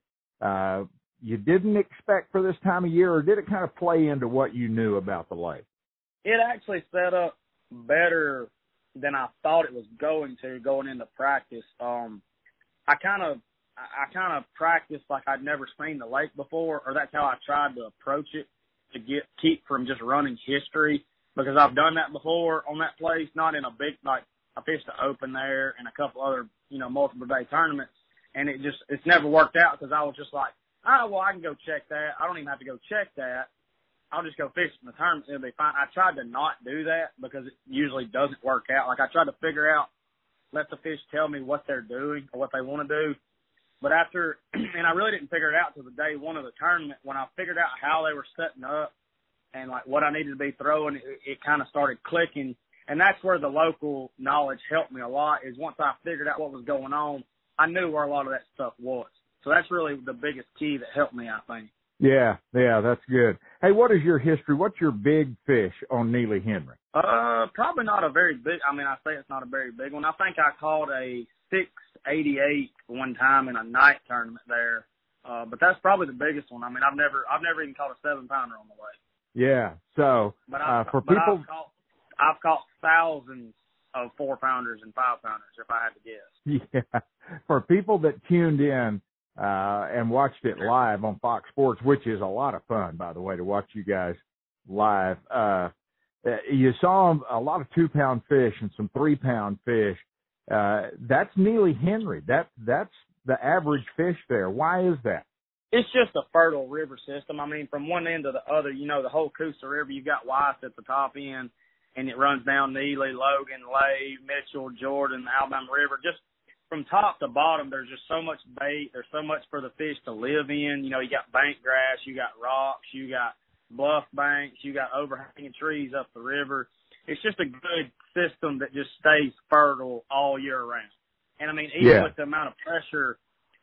uh you didn't expect for this time of year or did it kind of play into what you knew about the lake? It actually set up better than I thought it was going to going into practice. Um I kind of I kind of practiced like I'd never seen the lake before, or that's how I tried to approach it to get keep from just running history because I've done that before on that place, not in a big like I fished the open there and a couple other you know multiple day tournaments, and it just it's never worked out because I was just like, oh well I can go check that. I don't even have to go check that. I'll just go fish in the tournament. It'll be fine. I tried to not do that because it usually doesn't work out. Like I tried to figure out, let the fish tell me what they're doing or what they want to do. But after, [clears throat] and I really didn't figure it out till the day one of the tournament when I figured out how they were setting up and like what I needed to be throwing, it, it kind of started clicking. And that's where the local knowledge helped me a lot is once I figured out what was going on, I knew where a lot of that stuff was. So that's really the biggest key that helped me, I think. Yeah, yeah, that's good. Hey, what is your history? What's your big fish on Neely Henry? Uh, probably not a very big. I mean, I say it's not a very big one. I think I caught a six eighty eight one time in a night tournament there. Uh, but that's probably the biggest one. I mean, I've never, I've never even caught a seven pounder on the lake. Yeah. So But uh, I've, for but people, I've caught, I've caught thousands of four pounders and five pounders, if I had to guess. [laughs] yeah, for people that tuned in uh, and watched it live on Fox Sports, which is a lot of fun, by the way, to watch you guys live. Uh, uh, you saw a lot of two pound fish and some three pound fish. Uh, that's Neely Henry. That that's the average fish there. Why is that? It's just a fertile river system. I mean, from one end to the other, you know, the whole Coosa River, You've got Weiss at the top end, and it runs down Neely, Logan, Lay, Mitchell, Jordan, Alabama River. Just from top to bottom, there's just so much bait. There's so much for the fish to live in. You know, you got bank grass, you got rocks, you got bluff banks, you got overhanging trees up the river. It's just a good system that just stays fertile all year round. And I mean, even Yeah. with the amount of pressure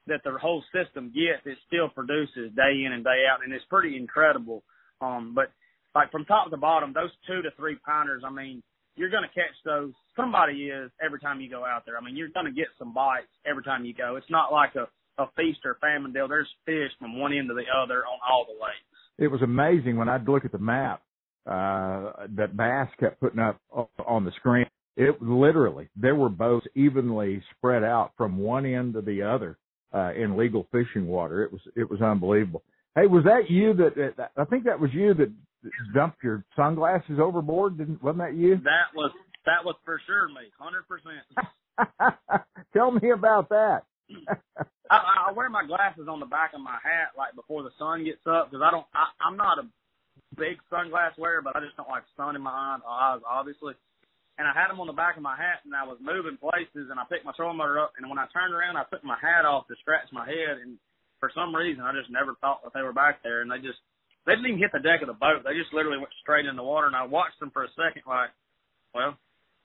that the whole system gets, it still produces day in and day out, and it's pretty incredible. Um, but like from top to bottom, those two to three pounders, I mean, you're going to catch those. Somebody is every time you go out there. I mean, you're going to get some bites every time you go. It's not like a a feast or famine deal. There's fish from one end to the other on all the lakes. It was amazing when I'd look at the map uh, that Bass kept putting up on the screen. It literally there were boats evenly spread out from one end to the other uh, in legal fishing water. It was it was unbelievable. Hey, was that you that, that I think that was you that dumped your sunglasses overboard? Didn't wasn't that you? That was that was for sure me, hundred percent. [laughs] Tell me about that. [laughs] I, I wear my glasses on the back of my hat like before the sun gets up because I don't. I, I'm not a big sunglass wearer, but I just don't like sun in my eyes, eyes obviously. And I had them on the back of my hat, and I was moving places, and I picked my trolling motor up, and when I turned around, I took my hat off to scratch my head, and for some reason, I just never thought that they were back there, and they just they didn't even hit the deck of the boat. They just literally went straight in the water, and I watched them for a second, like, well,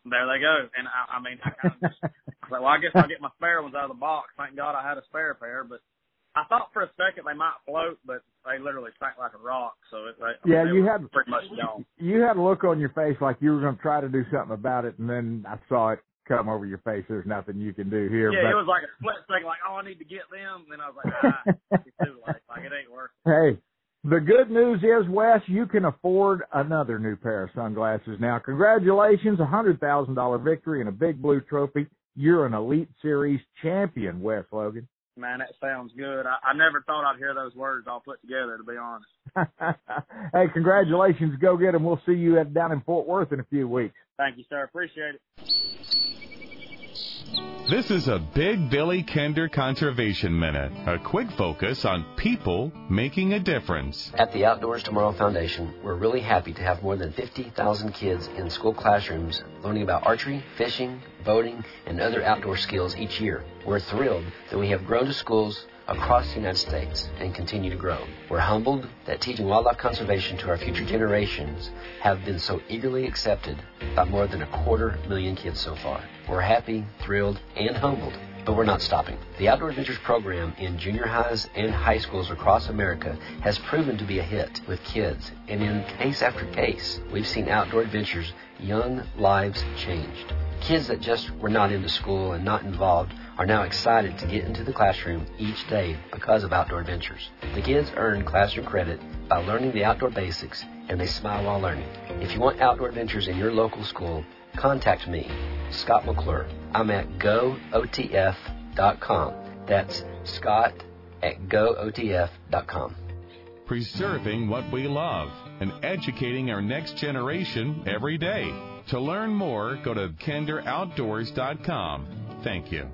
there they go. And I, I mean, I kind of just, I was [laughs] like, well, I guess I'll get my spare ones out of the box. Thank God I had a spare pair, but I thought for a second they might float, but they literally sank like a rock. So it, they, I mean, Yeah, you had pretty much gone. you had a look on your face like you were going to try to do something about it, and then I saw it come over your face. There's nothing you can do here. Yeah, but, it was like a split second, like, oh, I need to get them. And then I was like, ah, [laughs] it's too late. Like it ain't working. Hey, the good news is, Wes, you can afford another new pair of sunglasses now. Congratulations, a hundred thousand dollar victory and a big blue trophy. You're an Elite Series champion, Wes Logan. Man, that sounds good. I, I never thought I'd hear those words all put together, to be honest. [laughs] hey, congratulations. Go get them. We'll see you at, down in Fort Worth in a few weeks. Thank you, sir. Appreciate it. This is a Big Billy Kinder Conservation Minute, a quick focus on people making a difference. At the Outdoors Tomorrow Foundation, we're really happy to have more than 50,000 kids in school classrooms learning about archery, fishing, boating, and other outdoor skills each year. We're thrilled that we have grown to schools across the United States and continue to grow. We're humbled that teaching wildlife conservation to our future generations have been so eagerly accepted by more than a quarter million kids so far. We're happy, thrilled, and humbled. But we're not stopping. The Outdoor Adventures program in junior highs and high schools across America has proven to be a hit with kids, and in case after case, we've seen Outdoor Adventures young lives changed. Kids that just were not into school and not involved are now excited to get into the classroom each day because of Outdoor Adventures. The kids earn classroom credit by learning the outdoor basics and they smile while learning. If you want outdoor adventures in your local school, contact me, Scott McClure. I'm at gootf.com. That's Scott at gootf.com. Preserving what we love and educating our next generation every day. To learn more, go to kinderoutdoors.com. Thank you.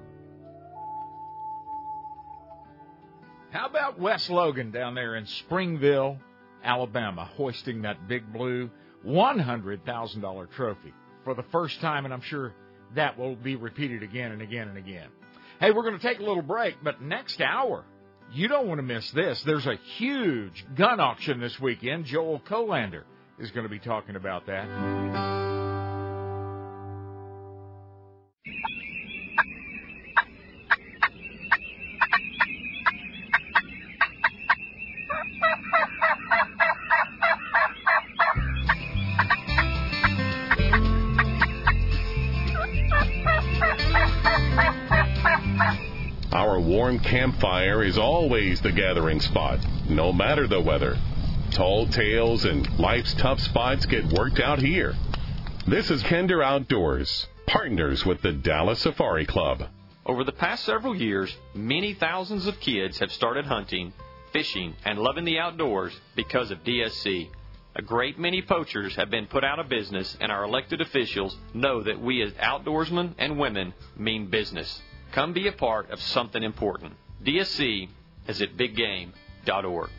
How about Wes Logan down there in Springville, Alabama, hoisting that big blue $100,000 trophy for the first time, and I'm sure that will be repeated again and again and again. Hey, we're going to take a little break, but next hour, you don't want to miss this. There's a huge gun auction this weekend. Joel Colander is going to be talking about that. Campfire is always the gathering spot, no matter the weather. Tall tales and life's tough spots get worked out here. This is Kinder Outdoors, partners with the Dallas Safari Club. Over the past several years, many thousands of kids have started hunting, fishing, and loving the outdoors because of DSC. A great many poachers have been put out of business, and our elected officials know that we as outdoorsmen and women mean business. Come be a part of something important. DSC is at biggame.org.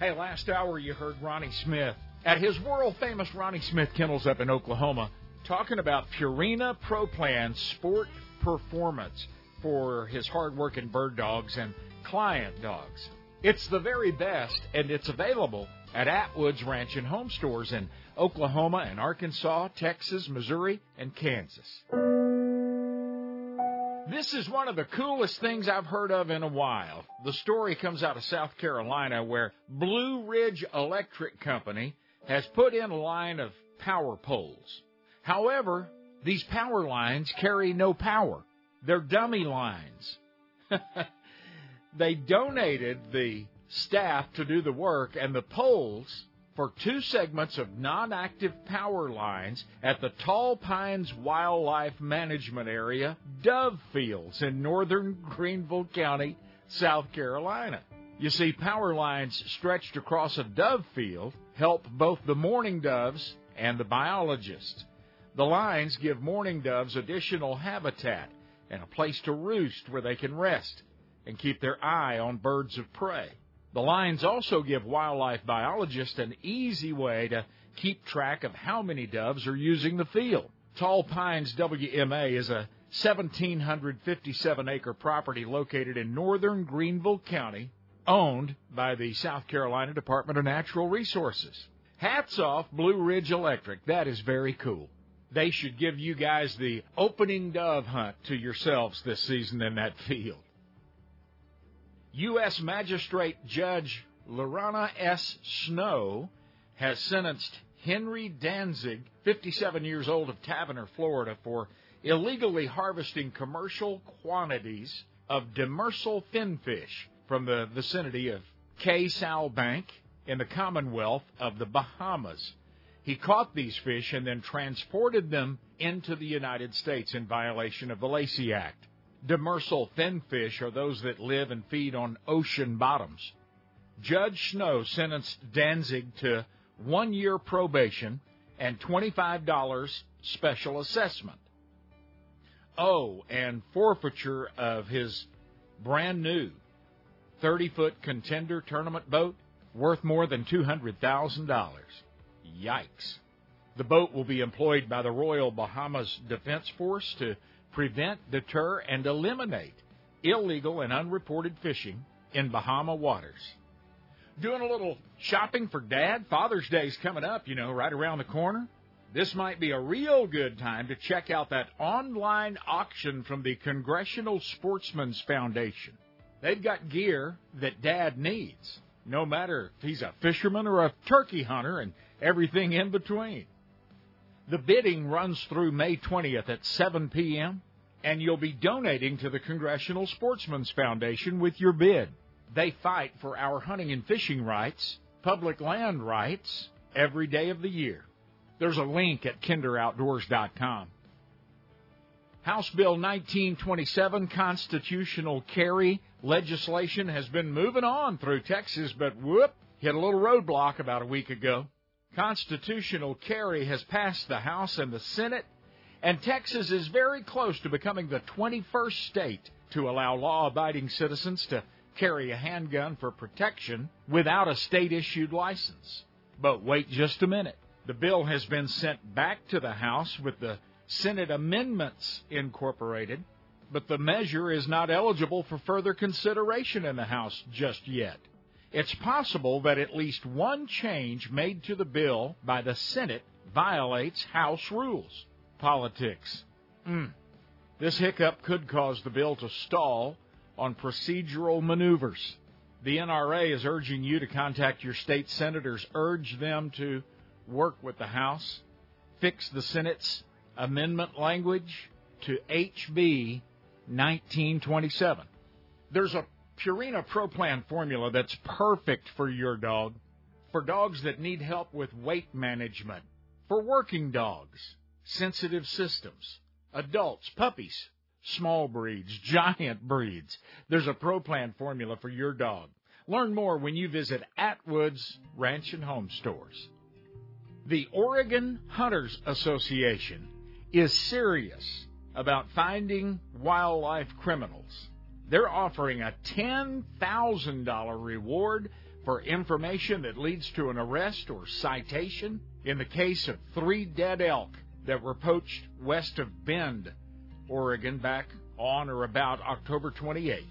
Hey, last hour you heard Ronnie Smith at his world famous Ronnie Smith Kennels up in Oklahoma talking about Purina Pro Plan Sport Performance for his hard-working bird dogs and client dogs. It's the very best, and it's available at Atwood's Ranch and Home Stores in Oklahoma and Arkansas, Texas, Missouri, and Kansas. This is one of the coolest things I've heard of in a while. The story comes out of South Carolina where Blue Ridge Electric Company has put in a line of power poles. However, these power lines carry no power. They're dummy lines. [laughs] they donated the staff to do the work and the poles for two segments of non-active power lines at the Tall Pines Wildlife Management Area, Dove Fields in northern Greenville County, South Carolina. You see, power lines stretched across a dove field help both the mourning doves and the biologists. The lines give mourning doves additional habitat and a place to roost where they can rest and keep their eye on birds of prey. The lines also give wildlife biologists an easy way to keep track of how many doves are using the field. Tall Pines WMA is a 1,757 acre property located in northern Greenville County, owned by the South Carolina Department of Natural Resources. Hats off Blue Ridge Electric. That is very cool. They should give you guys the opening dove hunt to yourselves this season in that field. U.S. Magistrate Judge Lurana S. Snow has sentenced Henry Danzig, 57 years old of Tavernier, Florida, for illegally harvesting commercial quantities of demersal finfish from the vicinity of Cay Sal Bank in the Commonwealth of the Bahamas. He caught these fish and then transported them into the United States in violation of the Lacey Act. Demersal finfish are those that live and feed on ocean bottoms. Judge Snow sentenced Danzig to one year probation and $25 special assessment. Oh, and forfeiture of his brand new 30 foot contender tournament boat worth more than $200,000. Yikes. The boat will be employed by the Royal Bahamas Defense Force to prevent, deter, and eliminate illegal and unreported fishing in Bahama waters. Doing a little shopping for dad? Father's Day's coming up, you know, right around the corner. This might be a real good time to check out that online auction from the Congressional Sportsmen's Foundation. They've got gear that dad needs, no matter if he's a fisherman or a turkey hunter and everything in between. The bidding runs through May 20th at 7 p.m and you'll be donating to the Congressional Sportsmen's Foundation with your bid. They fight for our hunting and fishing rights, public land rights, every day of the year. There's a link at kinderoutdoors.com. House Bill 1927 constitutional carry legislation has been moving on through Texas, but whoop, hit a little roadblock about a week ago. Constitutional carry has passed the House and the Senate and Texas is very close to becoming the 21st state to allow law abiding citizens to carry a handgun for protection without a state issued license. But wait just a minute. The bill has been sent back to the House with the Senate amendments incorporated, but the measure is not eligible for further consideration in the House just yet. It's possible that at least one change made to the bill by the Senate violates House rules politics. Mm. This hiccup could cause the bill to stall on procedural maneuvers. The NRA is urging you to contact your state senators, urge them to work with the House, fix the Senate's amendment language to HB 1927. There's a Purina Pro Plan formula that's perfect for your dog, for dogs that need help with weight management, for working dogs, sensitive systems, adults, puppies, small breeds, [laughs] giant breeds. There's a Pro Plan formula for your dog. Learn more when you visit Atwood's Ranch and Home Stores. The Oregon Hunters Association is serious about finding wildlife criminals. They're offering a $10,000 reward for information that leads to an arrest or citation in the case of three dead elk that were poached west of Bend, Oregon, back on or about October 28th.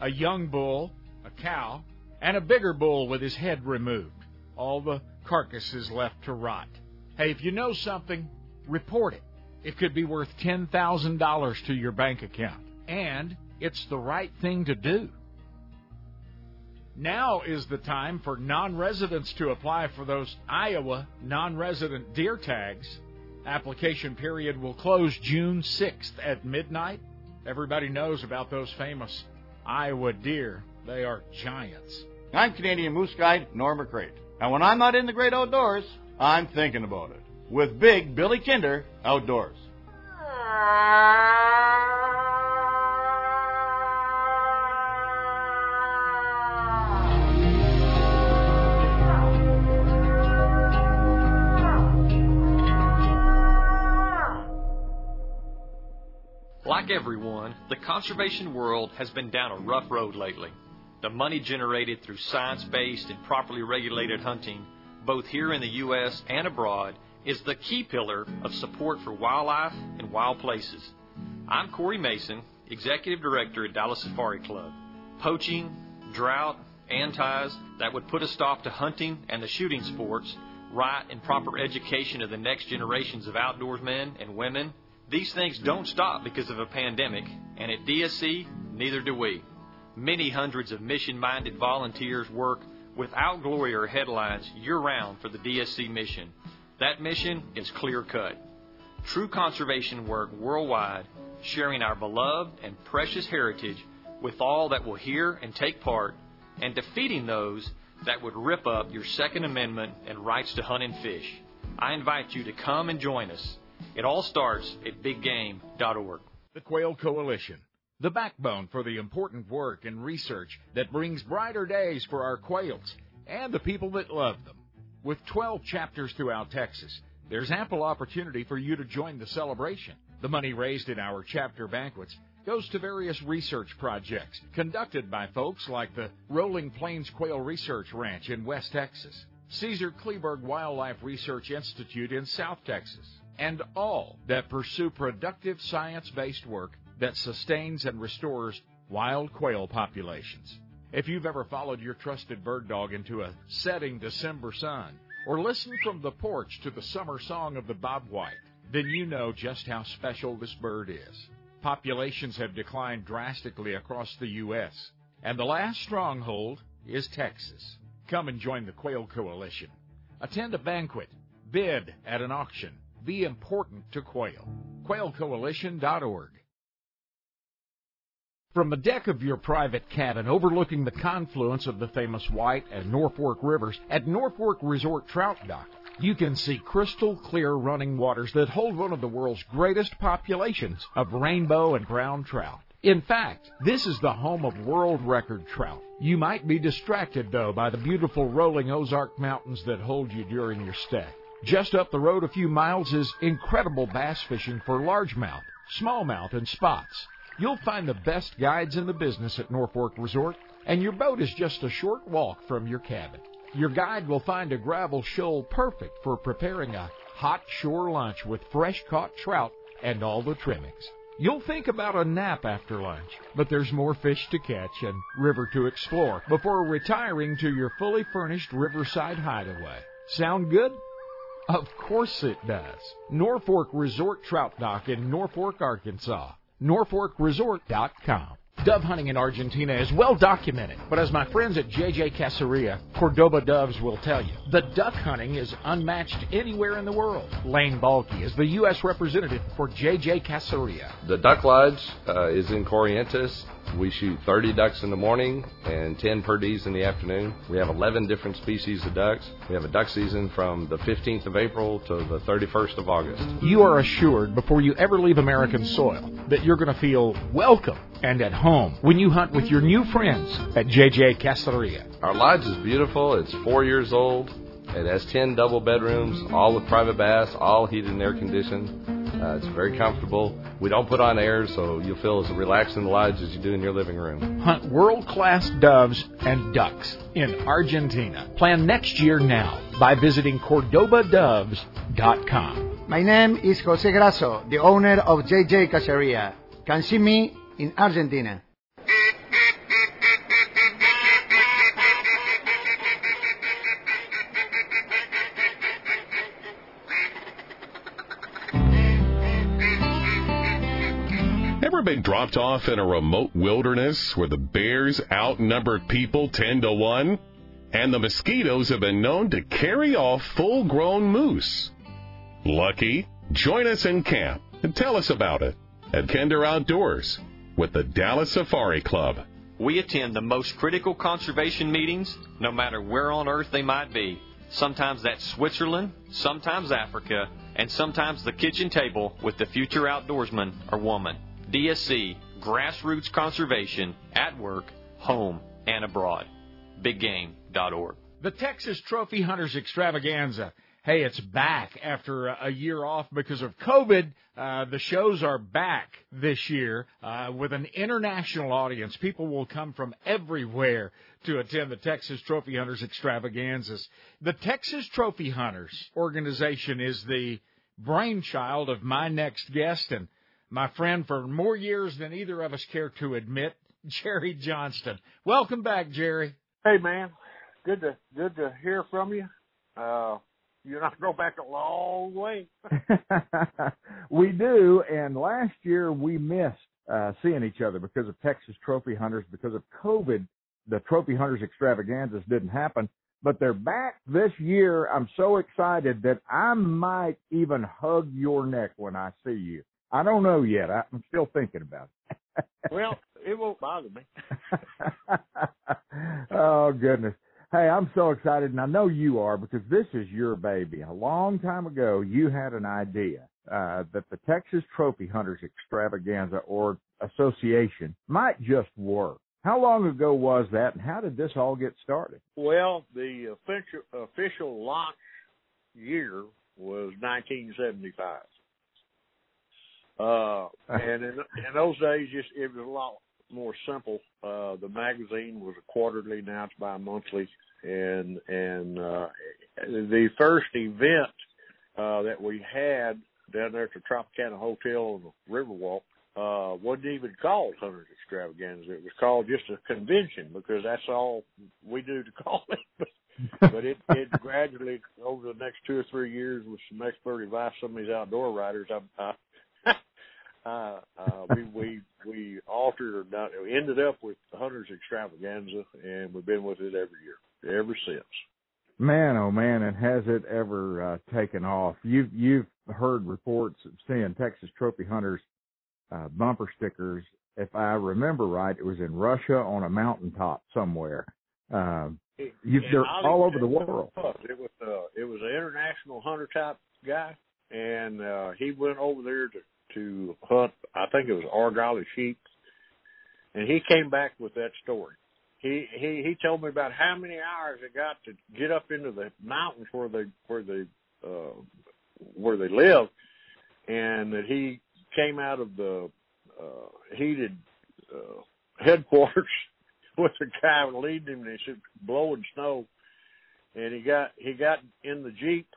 A young bull, a cow, and a bigger bull with his head removed. All the carcasses left to rot. Hey, if you know something, report it. It could be worth $10,000 to your bank account. And it's the right thing to do. Now is the time for non residents to apply for those Iowa non resident deer tags. Application period will close June 6th at midnight. Everybody knows about those famous Iowa deer. They are giants. I'm Canadian Moose Guide Norm McCrate. And when I'm not in the great outdoors, I'm thinking about it. With Big Billy Kinder Outdoors. Ah. Everyone, the conservation world has been down a rough road lately. The money generated through science based and properly regulated hunting, both here in the U.S. and abroad, is the key pillar of support for wildlife and wild places. I'm Corey Mason, Executive Director at Dallas Safari Club. Poaching, drought, antis that would put a stop to hunting and the shooting sports, right and proper education of the next generations of outdoorsmen and women, these things don't stop because of a pandemic, and at DSC, neither do we. Many hundreds of mission minded volunteers work without glory or headlines year round for the DSC mission. That mission is clear cut. True conservation work worldwide, sharing our beloved and precious heritage with all that will hear and take part, and defeating those that would rip up your Second Amendment and rights to hunt and fish. I invite you to come and join us. It all starts at biggame.org. The Quail Coalition, the backbone for the important work and research that brings brighter days for our quails and the people that love them. With 12 chapters throughout Texas, there's ample opportunity for you to join the celebration. The money raised in our chapter banquets goes to various research projects conducted by folks like the Rolling Plains Quail Research Ranch in West Texas, Caesar Kleberg Wildlife Research Institute in South Texas, and all that pursue productive science based work that sustains and restores wild quail populations. If you've ever followed your trusted bird dog into a setting December sun, or listened from the porch to the summer song of the bobwhite, then you know just how special this bird is. Populations have declined drastically across the U.S., and the last stronghold is Texas. Come and join the Quail Coalition. Attend a banquet, bid at an auction, be important to quail. QuailCoalition.org. From the deck of your private cabin overlooking the confluence of the famous White and Norfork rivers at Norfork Resort Trout Dock, you can see crystal clear running waters that hold one of the world's greatest populations of rainbow and brown trout. In fact, this is the home of world record trout. You might be distracted, though, by the beautiful rolling Ozark Mountains that hold you during your stay. Just up the road a few miles is incredible bass fishing for largemouth, smallmouth, and spots. You'll find the best guides in the business at Norfork Resort, and your boat is just a short walk from your cabin. Your guide will find a gravel shoal perfect for preparing a hot shore lunch with fresh caught trout and all the trimmings. You'll think about a nap after lunch, but there's more fish to catch and river to explore before retiring to your fully furnished riverside hideaway. Sound good? Of course it does. Norfork Resort Trout Dock in Norfork, Arkansas. NorforkResort.com. Dove hunting in Argentina is well documented, but as my friends at JJ Caceria, Cordoba Doves will tell you, the duck hunting is unmatched anywhere in the world. Lane Balky is the U.S. representative for JJ Caceria. The Duck Lodge uh, is in Corrientes. We shoot 30 ducks in the morning and 10 per perdees in the afternoon. We have 11 different species of ducks. We have a duck season from the 15th of April to the 31st of August. You are assured before you ever leave American soil that you're going to feel welcome and at home when you hunt with your new friends at JJ Caceria. Our lodge is beautiful. It's four years old. It has 10 double bedrooms, all with private baths, all heated and air conditioned. Uh, it's very comfortable. We don't put on air, so you'll feel as relaxed in the lodge as you do in your living room. Hunt world class doves and ducks in Argentina. Plan next year now by visiting CordobaDoves.com. My name is Jose Grasso, the owner of JJ Caceria. Can see me in Argentina. Been dropped off in a remote wilderness where the bears outnumber people 10 to 1? And the mosquitoes have been known to carry off full grown moose. Lucky? Join us in camp and tell us about it at Kinder Outdoors with the Dallas Safari Club. We attend the most critical conservation meetings, no matter where on earth they might be. Sometimes that's Switzerland, sometimes Africa, and sometimes the kitchen table with the future outdoorsman or woman. DSC, grassroots conservation, at work, home, and abroad. BigGame.org. The Texas Trophy Hunters Extravaganza. Hey, it's back after a year off because of COVID. Uh, the shows are back this year uh, with an international audience. People will come from everywhere to attend the Texas Trophy Hunters Extravaganzas. The Texas Trophy Hunters organization is the brainchild of my next guest and my friend for more years than either of us care to admit, [laughs] Jerry Johnston. Welcome back, Jerry. Hey, man. Good to good to hear from you. Uh, you and I go back a long way. [laughs] we do, and last year we missed uh, seeing each other because of Texas Trophy Hunters. Because of COVID, the Trophy Hunters extravaganzas didn't happen, but they're back this year. I'm so excited that I might even hug your neck when I see you. I don't know yet. I'm still thinking about it. well, [laughs] it won't bother me. [laughs] oh goodness. Hey, I'm so excited, and I know you are because this is your baby. A long time ago, you had an idea uh, that the Texas Trophy Hunters Extravaganza or Association might just work. How long ago was that, and how did this all get started? Well, the official official launch year was 1975. Uh, [laughs] and in, in those days, just it was a lot more simple. Uh, the magazine was a quarterly, now it's bi-monthly, and and uh, the first event uh, that we had down there at the Tropicana Hotel on the Riverwalk uh, wasn't even called Hunters Extravaganza. It was called just a convention because that's all we do to [laughs] call it. but, it, it gradually, over the next two or three years, with some expert advice, some of these outdoor riders, I, I uh, uh, we we we altered or not, ended up with Hunters Extravaganza, and we've been with it every year ever since. Man, oh man, and has it ever uh, taken off? You've you've heard reports of seeing Texas Trophy Hunters uh, bumper stickers. If I remember right, it was in Russia on a mountaintop somewhere. Um, you, they're all over the world. It was uh, it was an international hunter type guy, and uh, he went over there to to hunt. I think it was Argali sheep, and he came back with that story. He he he told me about how many hours it got to get up into the mountains where they where they uh, where they live, and that he came out of the uh, heated uh, [laughs] headquarters with a guy leading him, and he said blowing snow, and he got he got in the jeep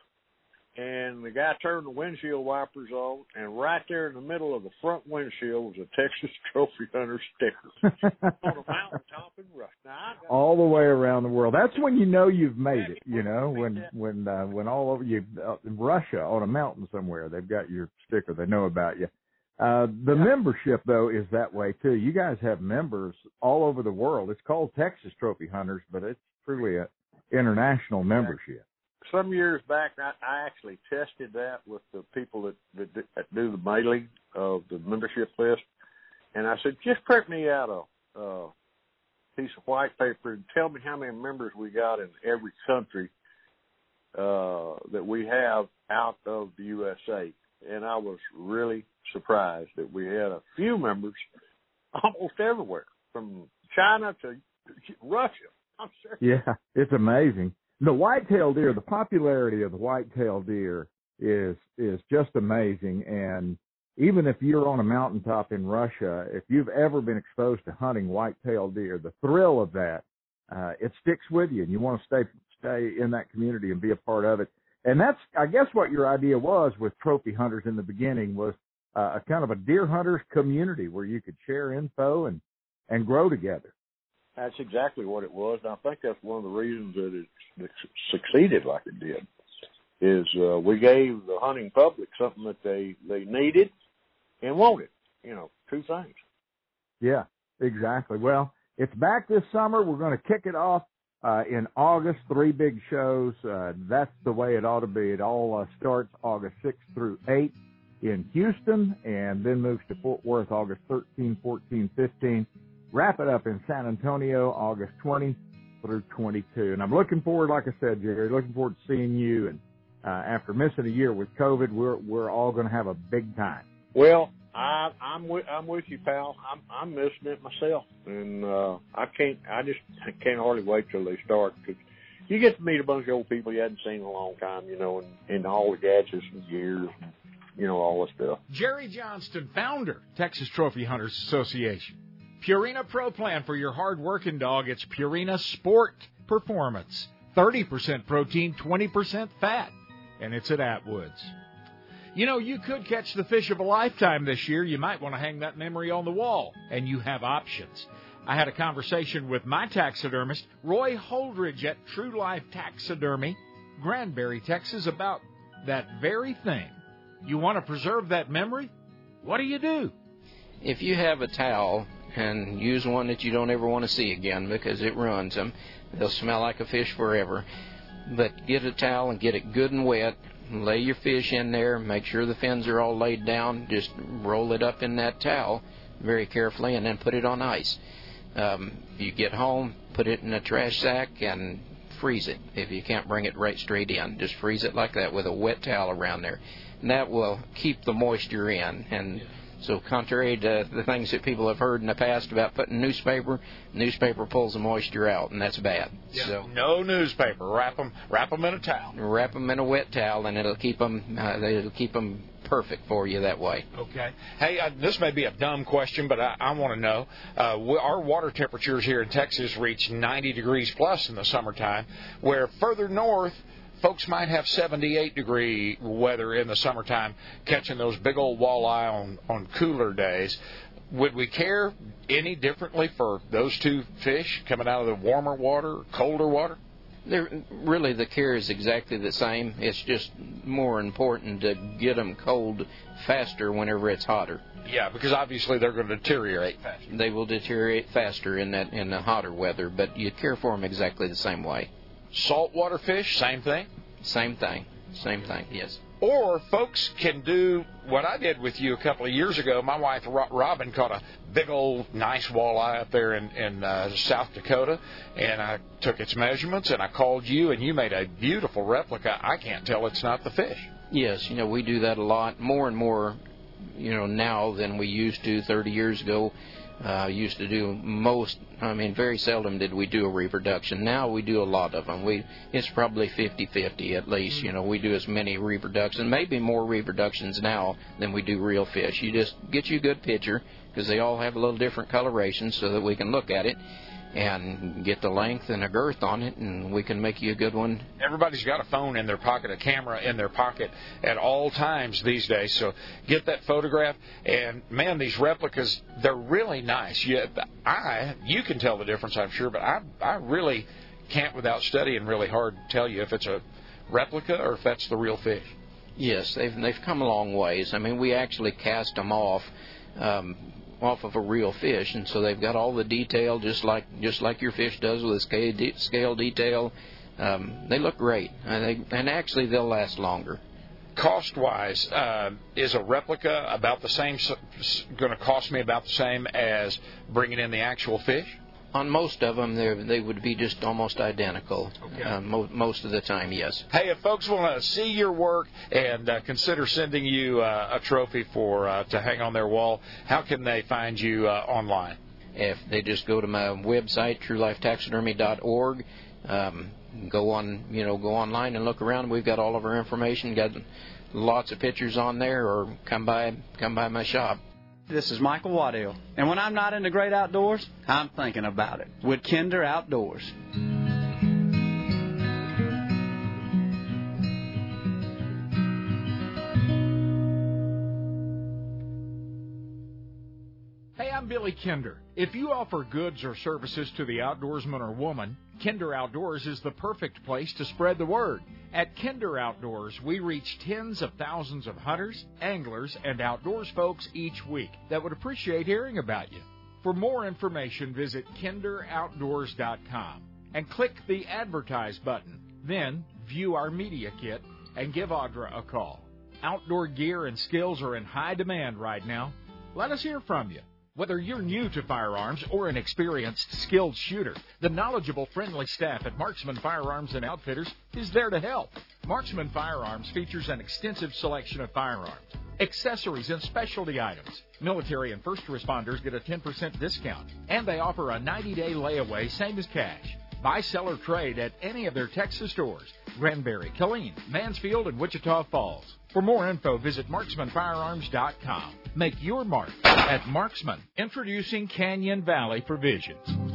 and the guy turned the windshield wipers on, and right there in the middle of the front windshield was a Texas [laughs] Trophy Hunter sticker on a mountaintop in Russia. Now, all the way around the world. That's when you know you've made it. You know, when when uh, when all over you uh, in Russia on a mountain somewhere, they've got your sticker. They know about you. Uh, the yeah. membership though is that way too. You guys have members all over the world. It's called Texas Trophy Hunters, but it's truly a international membership some years back, I, I actually tested that with the people that, that that do the mailing of the membership list, and I said, just print me out a piece of white paper and tell me how many members we got in every country uh, that we have out of the USA. And I was really surprised that we had a few members [laughs] almost everywhere, from China to Russia. I'm serious. Yeah, it's amazing. The whitetail deer, the popularity of the whitetail deer is is just amazing. And even if you're on a mountaintop in Russia, if you've ever been exposed to hunting whitetail deer, the thrill of that, uh, it sticks with you, and you want to stay stay in that community and be a part of it. And that's, I guess, what your idea was with trophy hunters in the beginning was uh, a kind of a deer hunters community where you could share info and and grow together. That's exactly what it was, and I think that's one of the reasons that it succeeded like it did. Is uh, we gave the hunting public something that they they needed and wanted. You know, two things. Yeah, exactly. Well, it's back this summer. We're going to kick it off uh, in August. Three big shows. Uh, that's the way it ought to be. It all uh, starts August 6th through 8th in Houston, and then moves to Fort Worth August 13, 14, 15. Wrap it up in San Antonio August 20 through 22. And I'm looking forward, like I said, Jerry, looking forward to seeing you. And uh, after missing a year with COVID, we're we're all going to have a big time. Well, I, I'm with I'm with you, pal. I'm I'm missing it myself, and uh, I can't. I just I can't hardly wait till they start because you get to meet a bunch of old people you hadn't seen in a long time, you know, and, and all the gadgets and gears, and, you know, all the stuff. Jerry Johnston, founder, Texas Trophy Hunters Association. Purina Pro Plan for your hard working dog. It's Purina Sport Performance. 30% protein, 20% fat. And it's at Atwoods. You know, you could catch the fish of a lifetime this year. You might want to hang that memory on the wall, and you have options. I had a conversation with my taxidermist, Roy Holdridge at True Life Taxidermy, Granbury, Texas, about that very thing. You want to preserve that memory? What do you do? If you have a towel and use one that you don't ever want to see again because it ruins them, they'll smell like a fish forever. But get a towel and get it good and wet lay your fish in there, make sure the fins are all laid down, just roll it up in that towel very carefully, and then put it on ice. Um, you get home, put it in a trash sack, and freeze it. If you can't bring it right straight in, just freeze it like that with a wet towel around there. And that will keep the moisture in. And so, contrary to the things that people have heard in the past about putting newspaper, newspaper pulls the moisture out, and that's bad. Yeah. So, no newspaper. Wrap them, wrap them in a towel. wrap them in a wet towel, and it'll keep them. Uh, it'll keep them perfect for you that way. Okay. Hey, uh, this may be a dumb question, but I, I want to know. Uh, we, our water temperatures here in Texas reach 90 degrees plus in the summertime, where further north folks might have 78 degree weather in the summertime, catching those big old walleye on on cooler days. Would we care any differently for those two fish coming out of the warmer water, colder water? They're, really, the care is exactly the same. It's just more important to get them cold faster whenever it's hotter. Yeah, because obviously they're going to deteriorate faster. They will deteriorate faster in that in the hotter weather, but you care for them exactly the same way. Saltwater fish, same thing. Same thing. Same thing. Yes. Or folks can do what I did with you a couple of years ago. My wife Robin caught a big old nice walleye up there in, in uh, South Dakota, and I took its measurements and I called you, and you made a beautiful replica. I can't tell it's not the fish. Yes, you know we do that a lot, more and more, you know now than we used to 30 years ago. Uh, used to do most. I mean, very seldom did we do a reproduction. Now we do a lot of them. We it's probably 50-50 at least. You know, we do as many reproductions, maybe more reproductions now than we do real fish. You just get you a good picture because they all have a little different coloration so that we can look at it and get the length and a girth on it, and we can make you a good one. Everybody's got a phone in their pocket, a camera in their pocket at all times these days. So get that photograph, and man, these replicas they're really nice. You, I you can tell the difference, I'm sure, but I I really can't without studying really hard tell you if it's a replica or if that's the real fish. Yes, they've they've come a long ways. I mean, we actually cast them off. Um, off of a real fish, and so they've got all the detail just like just like your fish does with scale, scale detail. Um, they look great, and, they, and actually they'll last longer. cost wise, uh, is a replica about the same, going to cost me about the same as bringing in the actual fish? On most of them, they would be just almost identical. Okay. Uh, mo- most of the time, yes. Hey, if folks want to see your work and uh, consider sending you uh, a trophy for uh, to hang on their wall, how can they find you uh, online? If they just go to my website, truelifetaxidermy.org, um, go on, you know, go online and look around. We've got all of our information. Got lots of pictures on there, or come by, come by my shop. This is Michael Waddell, and when I'm not in the great outdoors, I'm thinking about it with Kinder Outdoors. Billy Kinder. If you offer goods or services to the outdoorsman or woman, Kinder Outdoors is the perfect place to spread the word. At Kinder Outdoors, we reach tens of thousands of hunters, anglers, and outdoors folks each week that would appreciate hearing about you. For more information, visit kinderoutdoors.com and click the Advertise button. Then view our media kit and give Audra a call. Outdoor gear and skills are in high demand right now. Let us hear from you. Whether you're new to firearms or an experienced, skilled shooter, the knowledgeable, friendly staff at Marksman Firearms and Outfitters is there to help. Marksman Firearms features an extensive selection of firearms, accessories, and specialty items. Military and first responders get a 10% discount, and they offer a 90 day layaway, same as cash. Buy, sell, or trade at any of their Texas stores Granbury, Killeen, Mansfield, and Wichita Falls. For more info, visit marksmanfirearms.com. Make your mark at Marksman. Introducing Canyon Valley Provisions.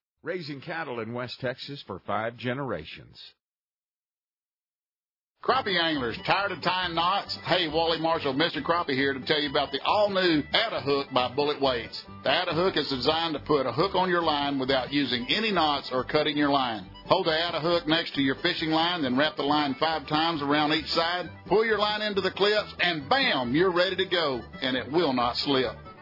raising cattle in West Texas for five generations. Crappie anglers, tired of tying knots? Hey, Wally Marshall, Mr. Crappie here to tell you about the all-new Add-A Hook by Bullet Weights. The Add-A Hook is designed to put a hook on your line without using any knots or cutting your line. Hold the Add-A Hook next to your fishing line, then wrap the line five times around each side. Pull your line into the clips, and bam, you're ready to go, and it will not slip.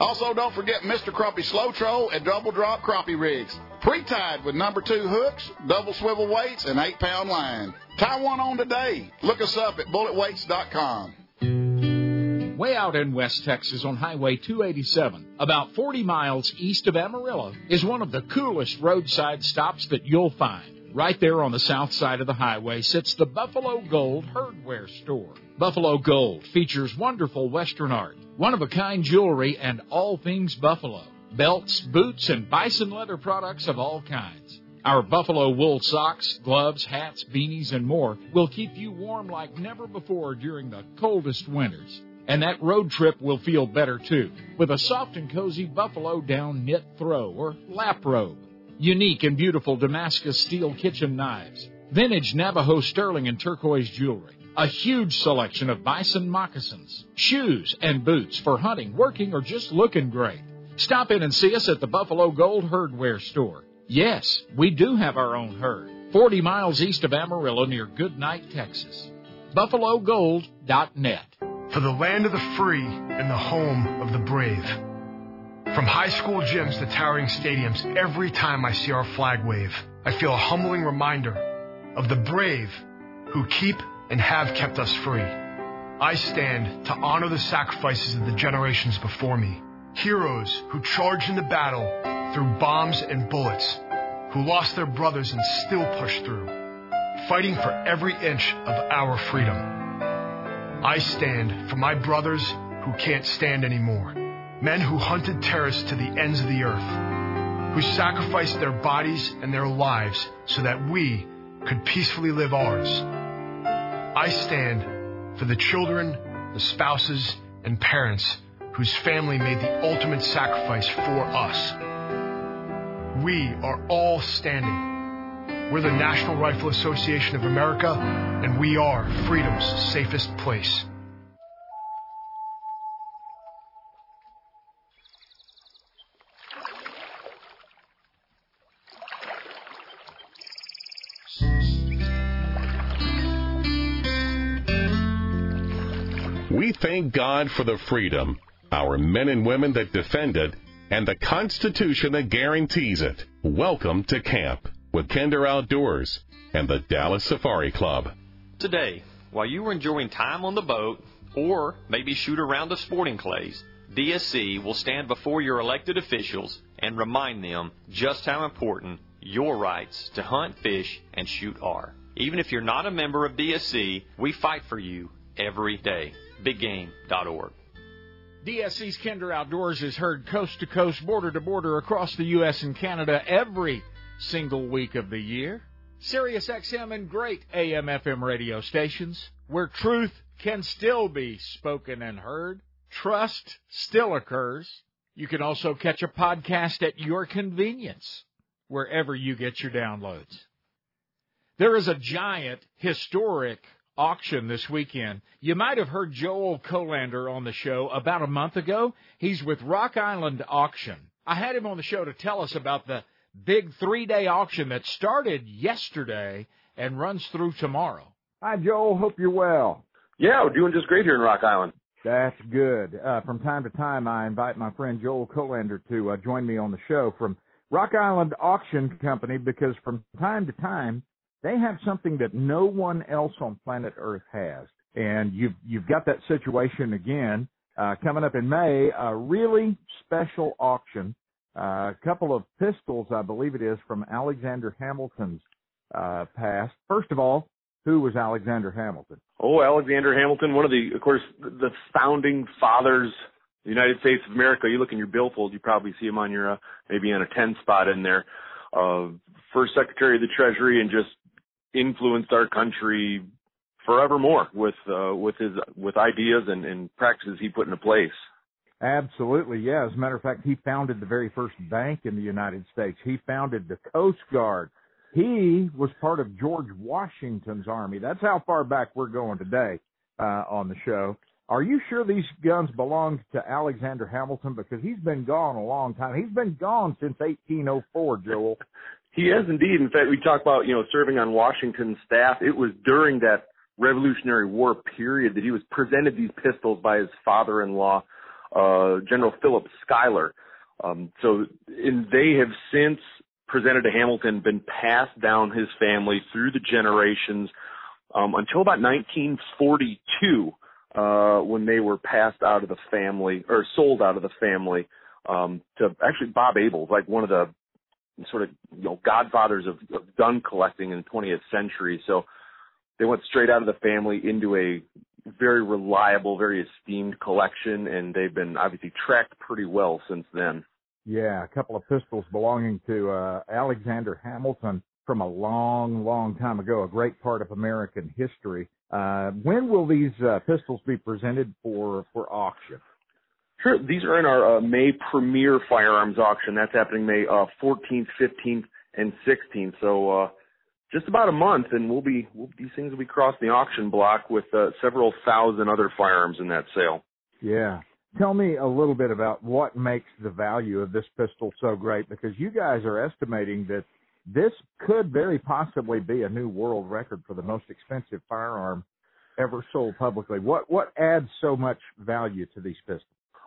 Also, don't forget Mr. Crappie Slow Troll and Double Drop Crappie Rigs. Pre-tied with number two hooks, double swivel weights, and eight pound line. Tie one on today. Look us up at bulletweights.com. Way out in West Texas on Highway 287, about 40 miles east of Amarillo, is one of the coolest roadside stops that you'll find. Right there on the south side of the highway sits the Buffalo Gold Herdware Store. Buffalo Gold features wonderful Western art, one of a kind jewelry, and all things Buffalo belts, boots, and bison leather products of all kinds. Our buffalo wool socks, gloves, hats, beanies, and more will keep you warm like never before during the coldest winters. And that road trip will feel better too, with a soft and cozy buffalo down knit throw or lap robe unique and beautiful Damascus steel kitchen knives, vintage Navajo sterling and turquoise jewelry, a huge selection of bison moccasins, shoes, and boots for hunting, working, or just looking great. Stop in and see us at the Buffalo Gold Herdware Store. Yes, we do have our own herd, 40 miles east of Amarillo near Goodnight, Texas. BuffaloGold.net. For the land of the free and the home of the brave. From high school gyms to towering stadiums, every time I see our flag wave, I feel a humbling reminder of the brave who keep and have kept us free. I stand to honor the sacrifices of the generations before me, heroes who charged into battle through bombs and bullets, who lost their brothers and still pushed through, fighting for every inch of our freedom. I stand for my brothers who can't stand anymore, men who hunted terrorists to the ends of the earth, who sacrificed their bodies and their lives so that we could peacefully live ours. I stand for the children, the spouses, and parents whose family made the ultimate sacrifice for us. We are all standing. We're the National Rifle Association of America, and we are freedom's safest place. We thank God for the freedom, our men and women that defend it, and the Constitution that guarantees it. Welcome to camp with Kinder Outdoors and the Dallas Safari Club. Today, while you are enjoying time on the boat or maybe shoot around the sporting clays, DSC will stand before your elected officials and remind them just how important your rights to hunt, fish, and shoot are. Even if you're not a member of DSC, we fight for you every day. BigGame.org. DSC's Kinder Outdoors is heard coast to coast, border to border across the U.S. and Canada every single week of the year. Sirius XM and great AM FM radio stations where truth can still be spoken and heard. Trust still occurs. You can also catch a podcast at your convenience wherever you get your downloads. There is a giant, historic auction this weekend. You might have heard Joel Kolander on the show about a month ago. He's with Rock Island Auction. I had him on the show to tell us about the big three day auction that started yesterday and runs through tomorrow. Hi, Joel. Hope you're well. Yeah, we're doing just great here in Rock Island. That's good. Uh, from time to time, I invite my friend Joel Kolander to uh, join me on the show from Rock Island Auction Company because from time to time, they have something that no one else on planet Earth has. And you've, you've got that situation again, uh, coming up in May, a really special auction. Uh, a couple of pistols, I believe it is, from Alexander Hamilton's, uh, past. First of all, who was Alexander Hamilton? Oh, Alexander Hamilton, one of the, of course, the founding fathers of the United States of America. You look in your billfold, you probably see him on your, uh, maybe on a 10 spot in there. Uh, first Secretary of the Treasury and just influenced our country forevermore with uh, with his with ideas and, and practices he put into place. Absolutely, yeah. As a matter of fact, he founded the very first bank in the United States. He founded the Coast Guard. He was part of George Washington's army. That's how far back we're going today uh, on the show. Are you sure these guns belonged to Alexander Hamilton? Because he's been gone a long time. He's been gone since 1804, Joel. [laughs] He is indeed. In fact, we talk about, you know, serving on Washington's staff. It was during that Revolutionary War period that he was presented these pistols by his father-in-law, uh, General Philip Schuyler. Um, so, and they have since presented to Hamilton, been passed down his family through the generations, um, until about 1942, uh, when they were passed out of the family, or sold out of the family, um, to actually Bob Abels, like one of the sort of you know godfathers of, of gun collecting in the 20th century. So they went straight out of the family into a very reliable, very esteemed collection, and they've been obviously tracked pretty well since then. Yeah, a couple of pistols belonging to uh, Alexander Hamilton from a long, long time ago, a great part of American history. Uh, when will these uh, pistols be presented for for auction? Sure. These are in our uh, May premier firearms auction. That's happening May uh, 14th, 15th, and 16th. So uh, just about a month, and we'll be we'll, these things will be crossing the auction block with uh, several thousand other firearms in that sale. Yeah. Tell me a little bit about what makes the value of this pistol so great, because you guys are estimating that this could very possibly be a new world record for the most expensive firearm ever sold publicly. What what adds so much value to these pistols?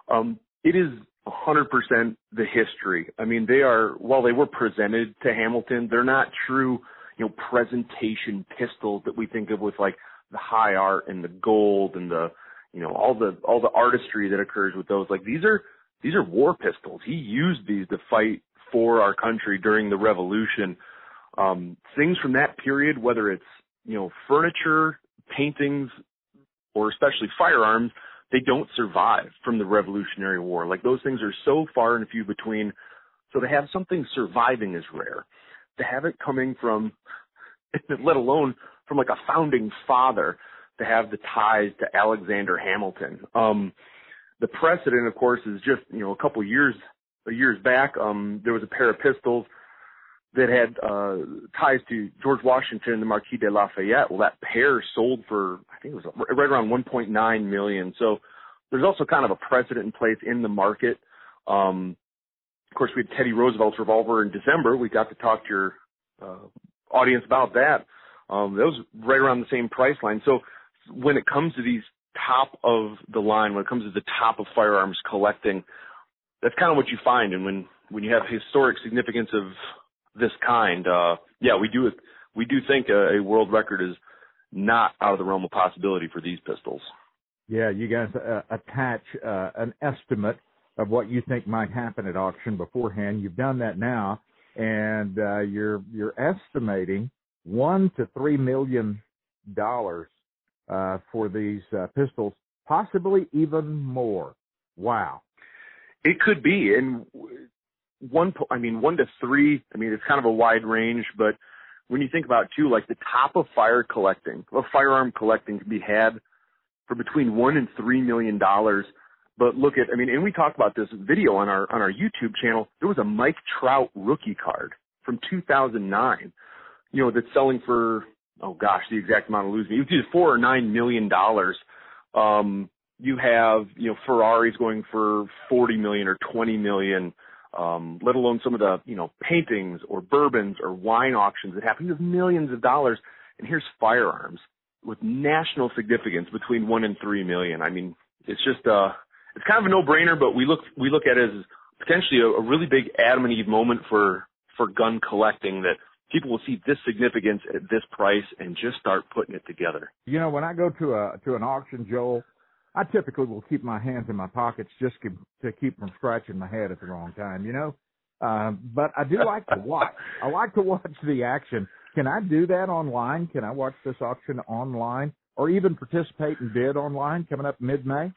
Um, it is 100% the history. I mean, they are, while they were presented to Hamilton, they're not true, you know, presentation pistols that we think of with like the high art and the gold and the, you know, all the, all the artistry that occurs with those. Like these are, these are war pistols. He used these to fight for our country during the revolution. Um, things from that period, whether it's, you know, furniture, paintings, or especially firearms, they don't survive from the Revolutionary War. Like those things are so far and few between. So to have something surviving is rare. To have it coming from, [laughs] let alone from like a founding father, to have the ties to Alexander Hamilton. Um, the precedent, of course, is just you know a couple years years back. Um, there was a pair of pistols that had uh, ties to George Washington and the Marquis de Lafayette. Well, that pair sold for I think it was right around 1.9 million. So there's also kind of a precedent in place in the market. Um, of course, we had Teddy Roosevelt's revolver in December. We got to talk to your uh, audience about that. Um, that was right around the same price line. So when it comes to these top of the line, when it comes to the top of firearms collecting, that's kind of what you find. And when when you have historic significance of this kind, uh, yeah, we do we do think a, a world record is not out of the realm of possibility for these pistols. Yeah, you guys uh, attach uh, an estimate of what you think might happen at auction beforehand. You've done that now, and uh, you're you're estimating one to three million dollars uh, for these uh, pistols, possibly even more. Wow. It could be, and one, I mean, one to three. I mean, it's kind of a wide range, but when you think about too, like the top of fire collecting, of firearm collecting can be had for between one and three million dollars. But look at, I mean, and we talked about this video on our on our YouTube channel. There was a Mike Trout rookie card from 2009, you know, that's selling for oh gosh, the exact amount of losing. It was either four or nine million dollars. Um, you have you know Ferraris going for 40 million or 20 million um, let alone some of the, you know, paintings or bourbons or wine auctions that happen with millions of dollars. And here's firearms with national significance between one and three million. I mean, it's just, uh, it's kind of a no-brainer, but we look, we look at it as potentially a, a really big Adam and Eve moment for, for gun collecting that people will see this significance at this price and just start putting it together. You know, when I go to a, to an auction, Joel, I typically will keep my hands in my pockets just to keep from scratching my head at the wrong time, you know. Uh, but I do like to watch. I [laughs] like to watch the action. Can I do that online? Can I watch this auction online, or even participate and bid online coming up mid-May?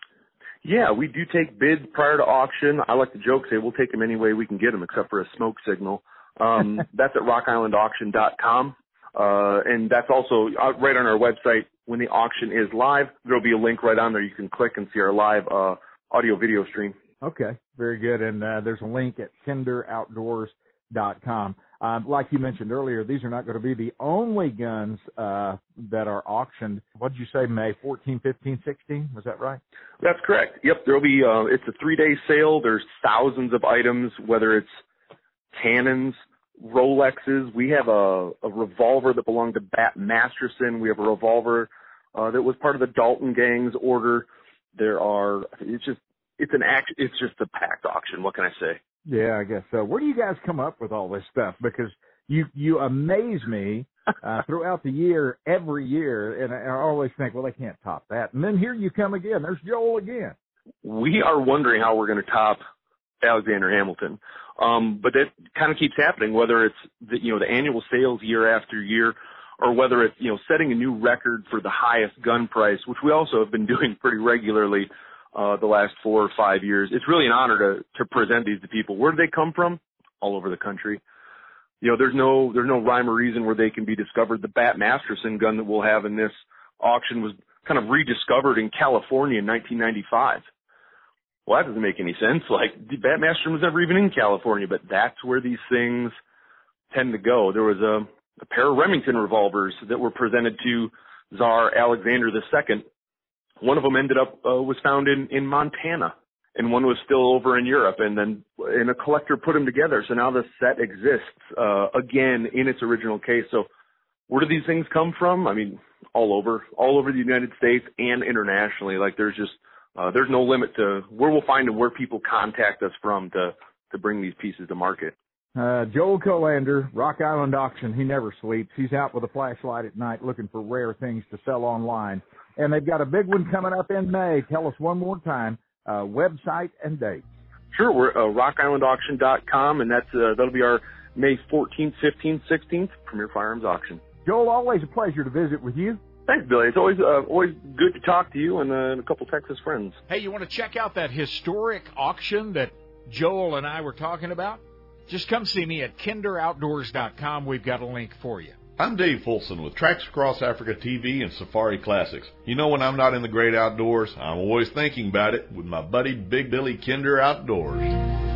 Yeah, we do take bids prior to auction. I like to joke say we'll take them any way we can get them, except for a smoke signal. Um, [laughs] that's at rockislandauction.com. Uh, and that's also uh, right on our website. When the auction is live, there'll be a link right on there. You can click and see our live, uh, audio video stream. Okay. Very good. And, uh, there's a link at kinderoutdoors.com. Uh, like you mentioned earlier, these are not going to be the only guns, uh, that are auctioned. What did you say, May 14, 15, 16? Was that right? That's correct. Yep. There'll be, uh, it's a three day sale. There's thousands of items, whether it's cannons, Rolexes. We have a, a revolver that belonged to Bat Masterson. We have a revolver uh, that was part of the Dalton Gang's order. There are. It's just. It's an act. It's just a packed auction. What can I say? Yeah, I guess so. Where do you guys come up with all this stuff? Because you you amaze me uh, [laughs] throughout the year, every year, and I, I always think, well, they can't top that. And then here you come again. There's Joel again. We are wondering how we're going to top Alexander Hamilton. Um, but that kind of keeps happening, whether it's the, you know, the annual sales year after year or whether it's, you know, setting a new record for the highest gun price, which we also have been [laughs] doing pretty regularly, uh, the last four or five years. It's really an honor to, to present these to people. Where do they come from? All over the country. You know, there's no, there's no rhyme or reason where they can be discovered. The Bat Masterson gun that we'll have in this auction was kind of rediscovered in California in 1995 well, that doesn't make any sense. Like, Bat Masterson was never even in California, but that's where these things tend to go. There was a, a pair of Remington revolvers that were presented to Tsar Alexander II. One of them ended up, uh, was found in, in Montana and one was still over in Europe and then, and a collector put them together. So now the set exists, uh, again in its original case. So where do these things come from? I mean, all over, all over the United States and internationally. Like there's just, uh, there's no limit to where we'll find and where people contact us from to to bring these pieces to market. Uh, Joel Kolander, Rock Island Auction. He never sleeps. He's out with a flashlight at night looking for rare things to sell online. And they've got a big one coming up in May. Tell us one more time, uh, website and date. Sure, we're uh, rockislandauction.com, and that's uh, that'll be our May 14th, 15th, 16th Premier Firearms Auction. Joel, always a pleasure to visit with you. Thanks, Billy. It's always uh, always good to talk to you and, uh, and a couple Texas friends. Hey, you want to check out that historic auction that Joel and I were talking about? Just come see me at kinderoutdoors.com. We've got a link for you. I'm Dave Fulson with Tracks Across Africa TV and Safari Classics. You know, when I'm not in the great outdoors, I'm always thinking about it with my buddy Big Billy Kinder Outdoors.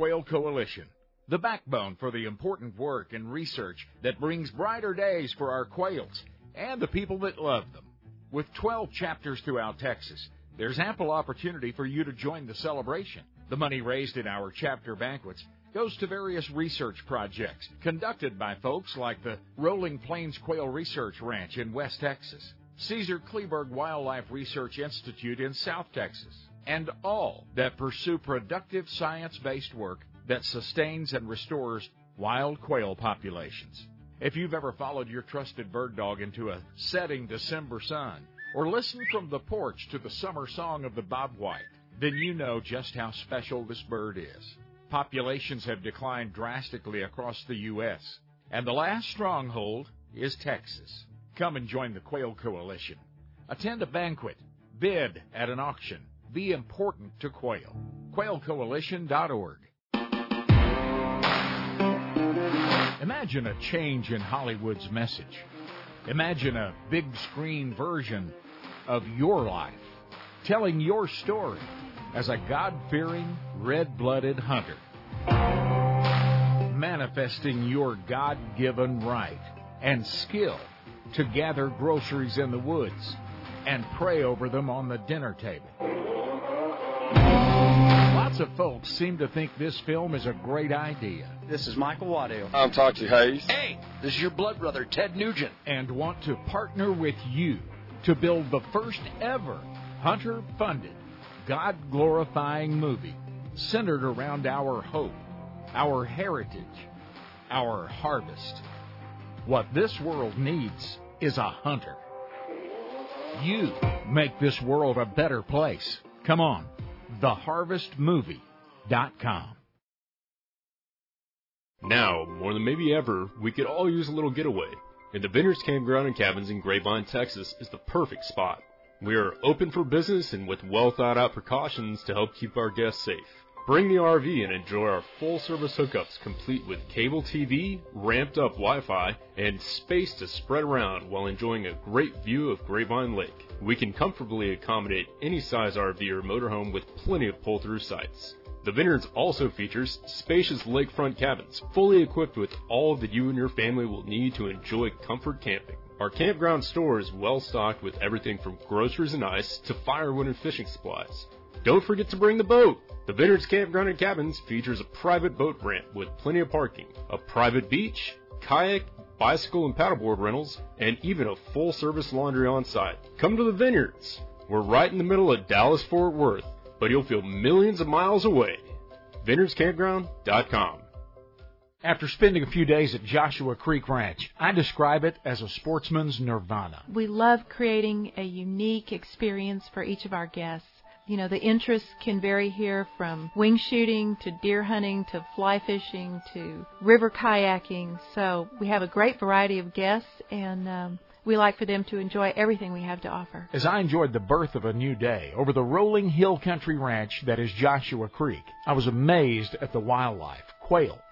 Quail Coalition, the backbone for the important work and research that brings brighter days for our quails and the people that love them. With 12 chapters throughout Texas, there's ample opportunity for you to join the celebration. The money raised in our chapter banquets goes to various research projects conducted by folks like the Rolling Plains Quail Research Ranch in West Texas, Caesar Kleberg Wildlife Research Institute in South Texas, and all that pursue productive science based work that sustains and restores wild quail populations. If you've ever followed your trusted bird dog into a setting December sun, or listened from the porch to the summer song of the bobwhite, then you know just how special this bird is. Populations have declined drastically across the U.S., and the last stronghold is Texas. Come and join the Quail Coalition. Attend a banquet, bid at an auction, be important to quail. QuailCoalition.org. Imagine a change in Hollywood's message. Imagine a big screen version of your life, telling your story as a God fearing, red blooded hunter, manifesting your God given right and skill to gather groceries in the woods and pray over them on the dinner table. Lots of folks seem to think this film is a great idea. This is Michael Waddell. I'm Toxey Haas. Hey, this is your blood brother, Ted Nugent. And want to partner with you to build the first ever hunter funded, God glorifying movie centered around our hope, our heritage, our harvest. What this world needs is a hunter. You make this world a better place. Come on, theharvestmovie.com. Now, more than maybe ever, we could all use a little getaway. And the Vineyards Campground and Cabins in Grapevine, Texas is the perfect spot. We are open for business and with well thought out precautions to help keep our guests safe. Bring the RV and enjoy our full service hookups complete with cable TV, ramped up Wi Fi, and space to spread around while enjoying a great view of Grapevine Lake. We can comfortably accommodate any size RV or motorhome with plenty of pull through sites. The Vineyards also features spacious lakefront cabins, fully equipped with all that you and your family will need to enjoy comfort camping. Our campground store is well stocked with everything from groceries and ice to firewood and fishing supplies. Don't forget to bring the boat! The Vineyards Campground and Cabins features a private boat ramp with plenty of parking, a private beach, kayak, bicycle and paddleboard rentals, and even a full service laundry on site. Come to the Vineyards! We're right in the middle of Dallas Fort Worth but you'll feel millions of miles away. VineyardsCampground.com. After spending a few days at Joshua Creek Ranch, I describe it as a sportsman's nirvana. We love creating a unique experience for each of our guests. You know, the interests can vary here from wing shooting to deer hunting to fly fishing to river kayaking. So we have a great variety of guests and um, we like for them to enjoy everything we have to offer. As I enjoyed the birth of a new day over the rolling hill country ranch that is Joshua Creek, I was amazed at the wildlife quail,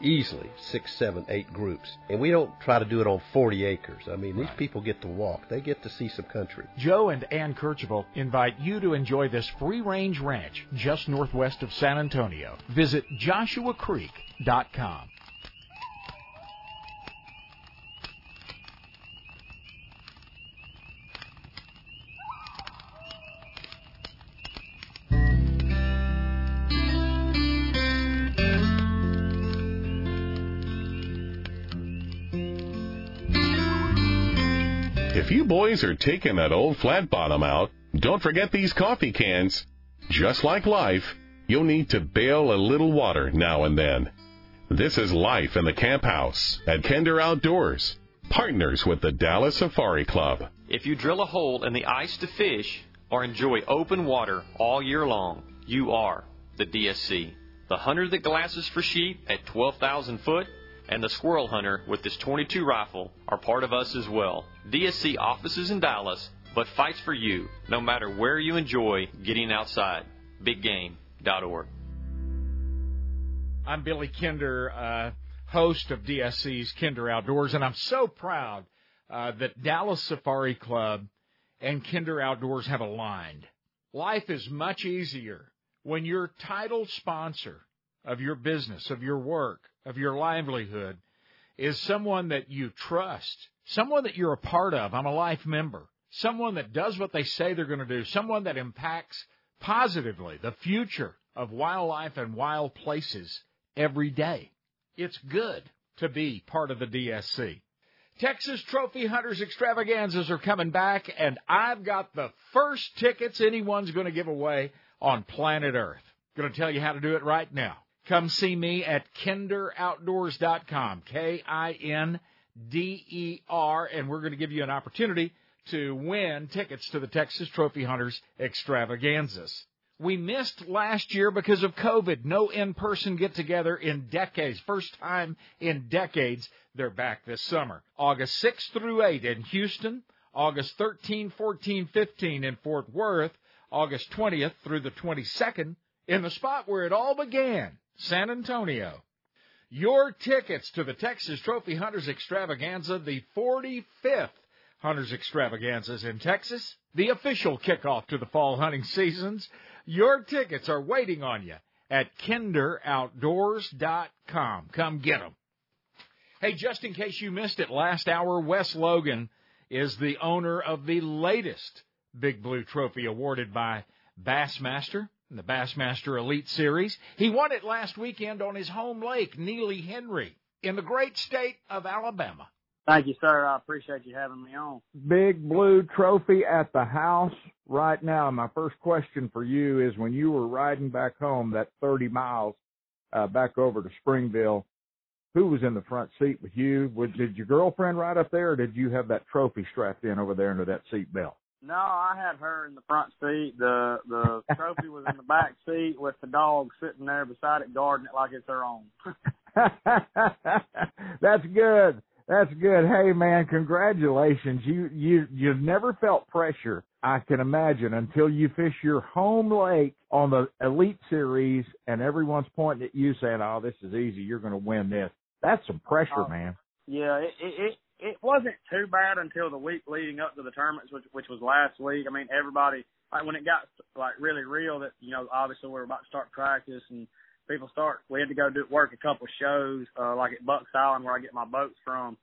easily six, seven, eight groups. And we don't try to do it on 40 acres. I mean, these people get to walk. They get to see some country. Joe and Ann Kercheval invite you to enjoy this free-range ranch just northwest of San Antonio. Visit joshuacreek.com. If you boys are taking that old flat bottom out, don't forget these coffee cans. Just like life, you'll need to bail a little water now and then. This is life in the camp house at Kinder Outdoors, partners with the Dallas Safari Club. If you drill a hole in the ice to fish or enjoy open water all year long, you are the DSC. The hunter that glasses for sheep at 12,000 foot and the squirrel hunter with his 22 rifle are part of us as well. DSC offices in Dallas, but fights for you no matter where you enjoy getting outside. BigGame.org. I'm Billy Kinder, uh, host of DSC's Kinder Outdoors, and I'm so proud uh, that Dallas Safari Club and Kinder Outdoors have aligned. Life is much easier when your title sponsor of your business, of your work, of your livelihood is someone that you trust, someone that you're a part of. I'm a life member, someone that does what they say they're going to do, someone that impacts positively the future of wildlife and wild places every day. It's good to be part of the DSC. Texas Trophy Hunters extravaganzas are coming back, and I've got the first tickets anyone's going to give away on planet Earth. Going to tell you how to do it right now. Come see me at kinderoutdoors.com, K I N D E R, and we're going to give you an opportunity to win tickets to the Texas Trophy Hunters extravaganzas. We missed last year because of COVID. No in-person get together in decades. First time in decades. They're back this summer. August 6th through 8 in Houston. August 13, 14, 15 in Fort Worth. August 20th through the 22nd in the spot where it all began, San Antonio. Your tickets to the Texas Trophy Hunters Extravaganza, the 45th Hunters Extravaganzas in Texas, the official kickoff to the fall hunting seasons. Your tickets are waiting on you at kinderoutdoors.com. Come get them. Hey, just in case you missed it last hour, Wes Logan is the owner of the latest Big Blue Trophy awarded by Bassmaster in the Bassmaster Elite Series. He won it last weekend on his home lake, Neely Henry, in the great state of Alabama. Thank you, sir. I appreciate you having me on. Big Blue Trophy at the house right now. My first question for you is when you were riding back home that 30 miles uh, back over to Springville, who was in the front seat with you? Did your girlfriend ride up there, or did you have that trophy strapped in over there under that seat belt? No, I had her in the front seat. The the trophy was in the back seat with the dog sitting there beside it, guarding it like it's her own. [laughs] That's good. That's good. Hey man, congratulations. You you you've never felt pressure, I can imagine, until you fish your home lake on the Elite Series and everyone's pointing at you saying, "Oh, this is easy. You're going to win this." That's some pressure, Uh, man. Yeah, it, it it it wasn't too bad until the week leading up to the tournaments, which which was last week. I mean, everybody like when it got like really real that you know obviously we were about to start practice and people start. We had to go do work a couple shows uh, like at Bucks Island where I get my boats from.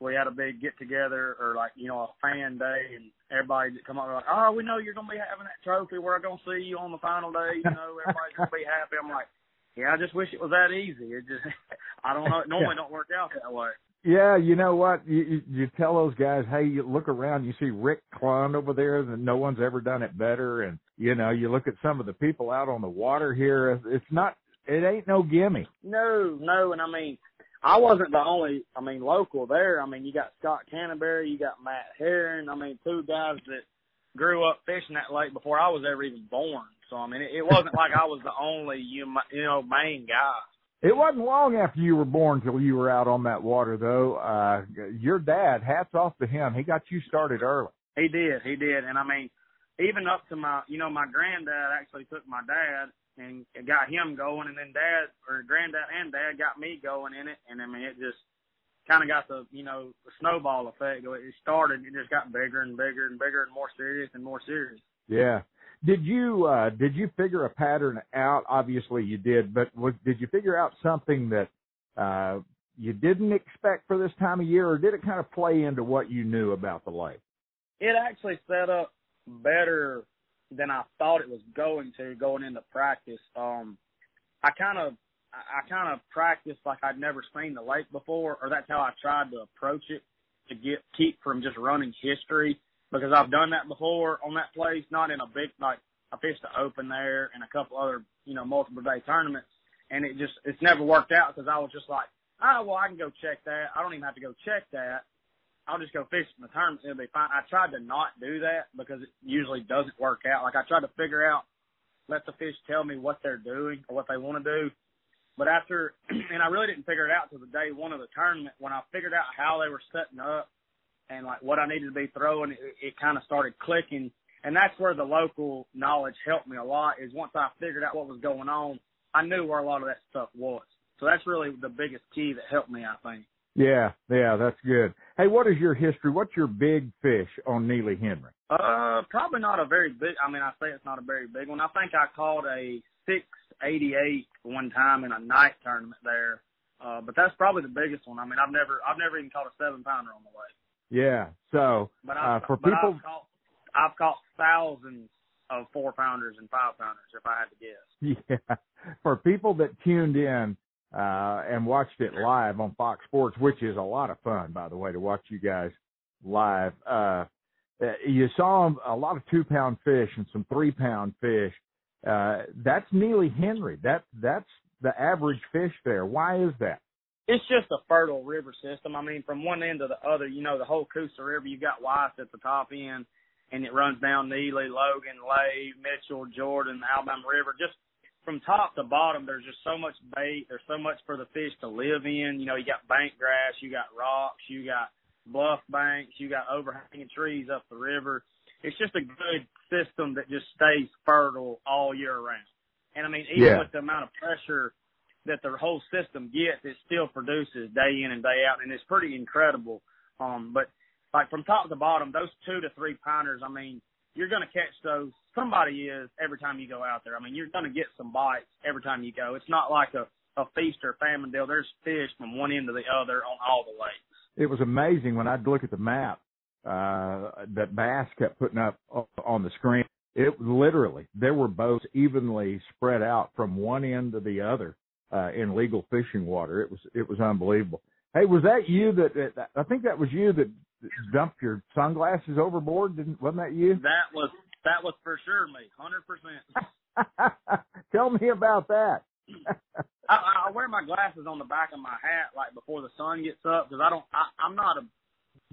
We had a big get together or like you know a fan day and everybody that come up like, oh, we know you're gonna be having that trophy. We're gonna see you on the final day. You know, everybody's gonna be happy. I'm like, yeah, I just wish it was that easy. It just [laughs] I don't know. It normally don't work out that way. Yeah, you know what? You, you you tell those guys, hey, you look around, you see Rick Clunn over there, and no one's ever done it better. And you know, you look at some of the people out on the water here. It's not, it ain't no gimme. No, no, and I mean, I wasn't the only. I mean, local there. I mean, you got Scott Canterbury, you got Matt Herren. I mean, two guys that grew up fishing that lake before I was ever even born. So I mean, it, it wasn't like I was the only you you know main guy. It wasn't long after you were born till you were out on that water, though. Uh, your dad, hats off to him. He got you started early. He did, he did, and I mean, even up to my, you know, my granddad actually took my dad and got him going, and then dad or granddad and dad got me going in it, and I mean, it just kind of got the, you know, the snowball effect. It started, it just got bigger and bigger and bigger and more serious and more serious. Yeah. Did you uh did you figure a pattern out? Obviously you did, but was, did you figure out something that uh you didn't expect for this time of year or did it kind of play into what you knew about the lake? It actually set up better than I thought it was going to going into practice. Um I kind of I kind of practiced like I'd never seen the lake before or that's how I tried to approach it. to get keep from just running history because I've done that before on that place, not in a big like I fished the Open there and a couple other you know multiple day tournaments, and it just it's never worked out because I was just like, oh well, I can go check that. I don't even have to go check that. I'll just go fish in the tournament. It'll be fine. I tried to not do that because it usually doesn't work out. Like I tried to figure out, let the fish tell me what they're doing or what they want to do. But after, [clears throat] and I really didn't figure it out till the day one of the tournament when I figured out how they were setting up and like what I needed to be throwing, it, it kind of started clicking. And that's where the local knowledge helped me a lot is once I figured out what was going on, I knew where a lot of that stuff was. So that's really the biggest key that helped me, I think. Yeah, yeah, that's good. Hey, what is your history? What's your big fish on Neely Henry? Uh, probably not a very big. I mean, I say it's not a very big one. I think I caught a six eighty eight one time in a night tournament there. Uh, but that's probably the biggest one. I mean, I've never, I've never even caught a seven pounder on the way. Yeah. So But uh, I've, for but people, I've caught, I've caught thousands of four pounders and five pounders, if I had to guess. [laughs] yeah, for people that tuned in uh, and watched it live on Fox Sports, which is a lot of fun, by the way, to watch you guys live. Uh, uh, you saw a lot of two pound fish and some three pound fish. Uh, that's Neely Henry. That that's the average fish there. Why is that? It's just a fertile river system. I mean, from one end to the other, you know, the whole Coosa River, you got Weiss at the top end, and it runs down Neely, Logan, Lay, Mitchell, Jordan, Alabama River. Just from top to bottom, there's just so much bait. There's so much for the fish to live in. You know, you got bank grass, you got rocks, you got bluff banks, you got overhanging trees up the river. It's just a good system that just stays fertile all year round. And I mean, even Yeah. with the amount of pressure that the whole system gets, it still produces day in and day out, and it's pretty incredible. Um, but like from top to bottom, those two to three pounders, I mean, you're going to catch those. Somebody is every time you go out there. I mean, you're going to get some bites every time you go. It's not like a a feast or famine deal. There's fish from one end to the other on all the lakes. It was amazing when I'd look at the map uh, that Bass kept putting up on the screen. It literally there were boats evenly spread out from one end to the other uh, in legal fishing water. It was it was unbelievable. Hey, was that you that, that I think that was you that dumped your sunglasses overboard? Didn't wasn't that you? That was that was for sure me, hundred percent. [laughs] Tell me about that. I, I wear my glasses on the back of my hat like before the sun gets up because I don't. I, I'm not a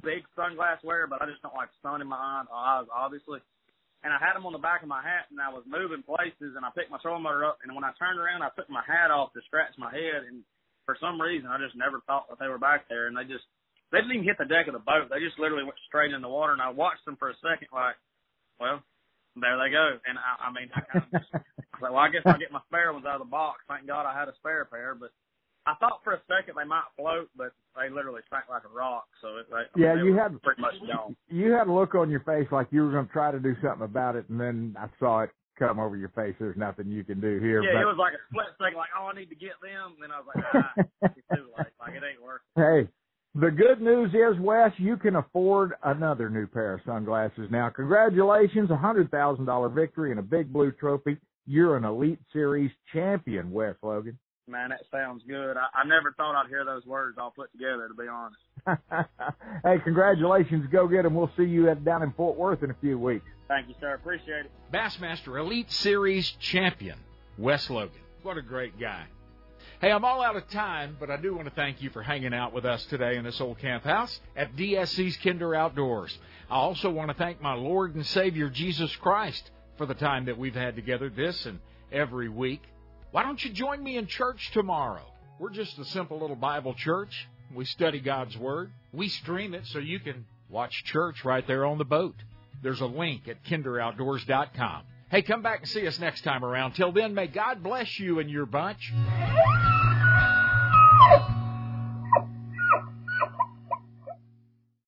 big sunglass wearer, but I just don't like sun in my eyes, eyes obviously. And I had them on the back of my hat, and I was moving places, and I picked my trolling motor up, and when I turned around, I took my hat off to scratch my head, and for some reason, I just never thought that they were back there, and they just they didn't even hit the deck of the boat. They just literally went straight in the water, and I watched them for a second, like, well, there they go. And I, I mean, I kind of just, I was [laughs] like, well, I guess I'll get my spare ones out of the box. Thank God I had a spare pair, but I thought for a second they might float, but they literally sank like a rock. So it, they, I mean, Yeah, you had pretty much gone. you had a look on your face like you were going to try to do something about it, and then I saw it come over your face. There's nothing you can do here. Yeah, but, it was like a split second, like, oh, I need to get them. And then I was like, ah, it's too late. Like it ain't working. Hey, the good news is, Wes, you can afford another new pair of sunglasses now. Congratulations, a hundred thousand dollar victory and a big blue trophy. You're an Elite Series champion, Wes Logan. Man, that sounds good. I, I never thought I'd hear those words all put together, to be honest. [laughs] hey, congratulations. Go get 'em. We'll see you at, down in Fort Worth in a few weeks. Thank you, sir. Appreciate it. Bassmaster Elite Series champion, Wes Logan. What a great guy. Hey, I'm all out of time, but I do want to thank you for hanging out with us today in this old camp house at DSC's Kinder Outdoors. I also want to thank my Lord and Savior Jesus Christ for the time that we've had together this and every week. Why don't you join me in church tomorrow? We're just a simple little Bible church. We study God's Word. We stream it so you can watch church right there on the boat. There's a link at kinderoutdoors.com. Hey, come back and see us next time around. Till then, may God bless you and your bunch.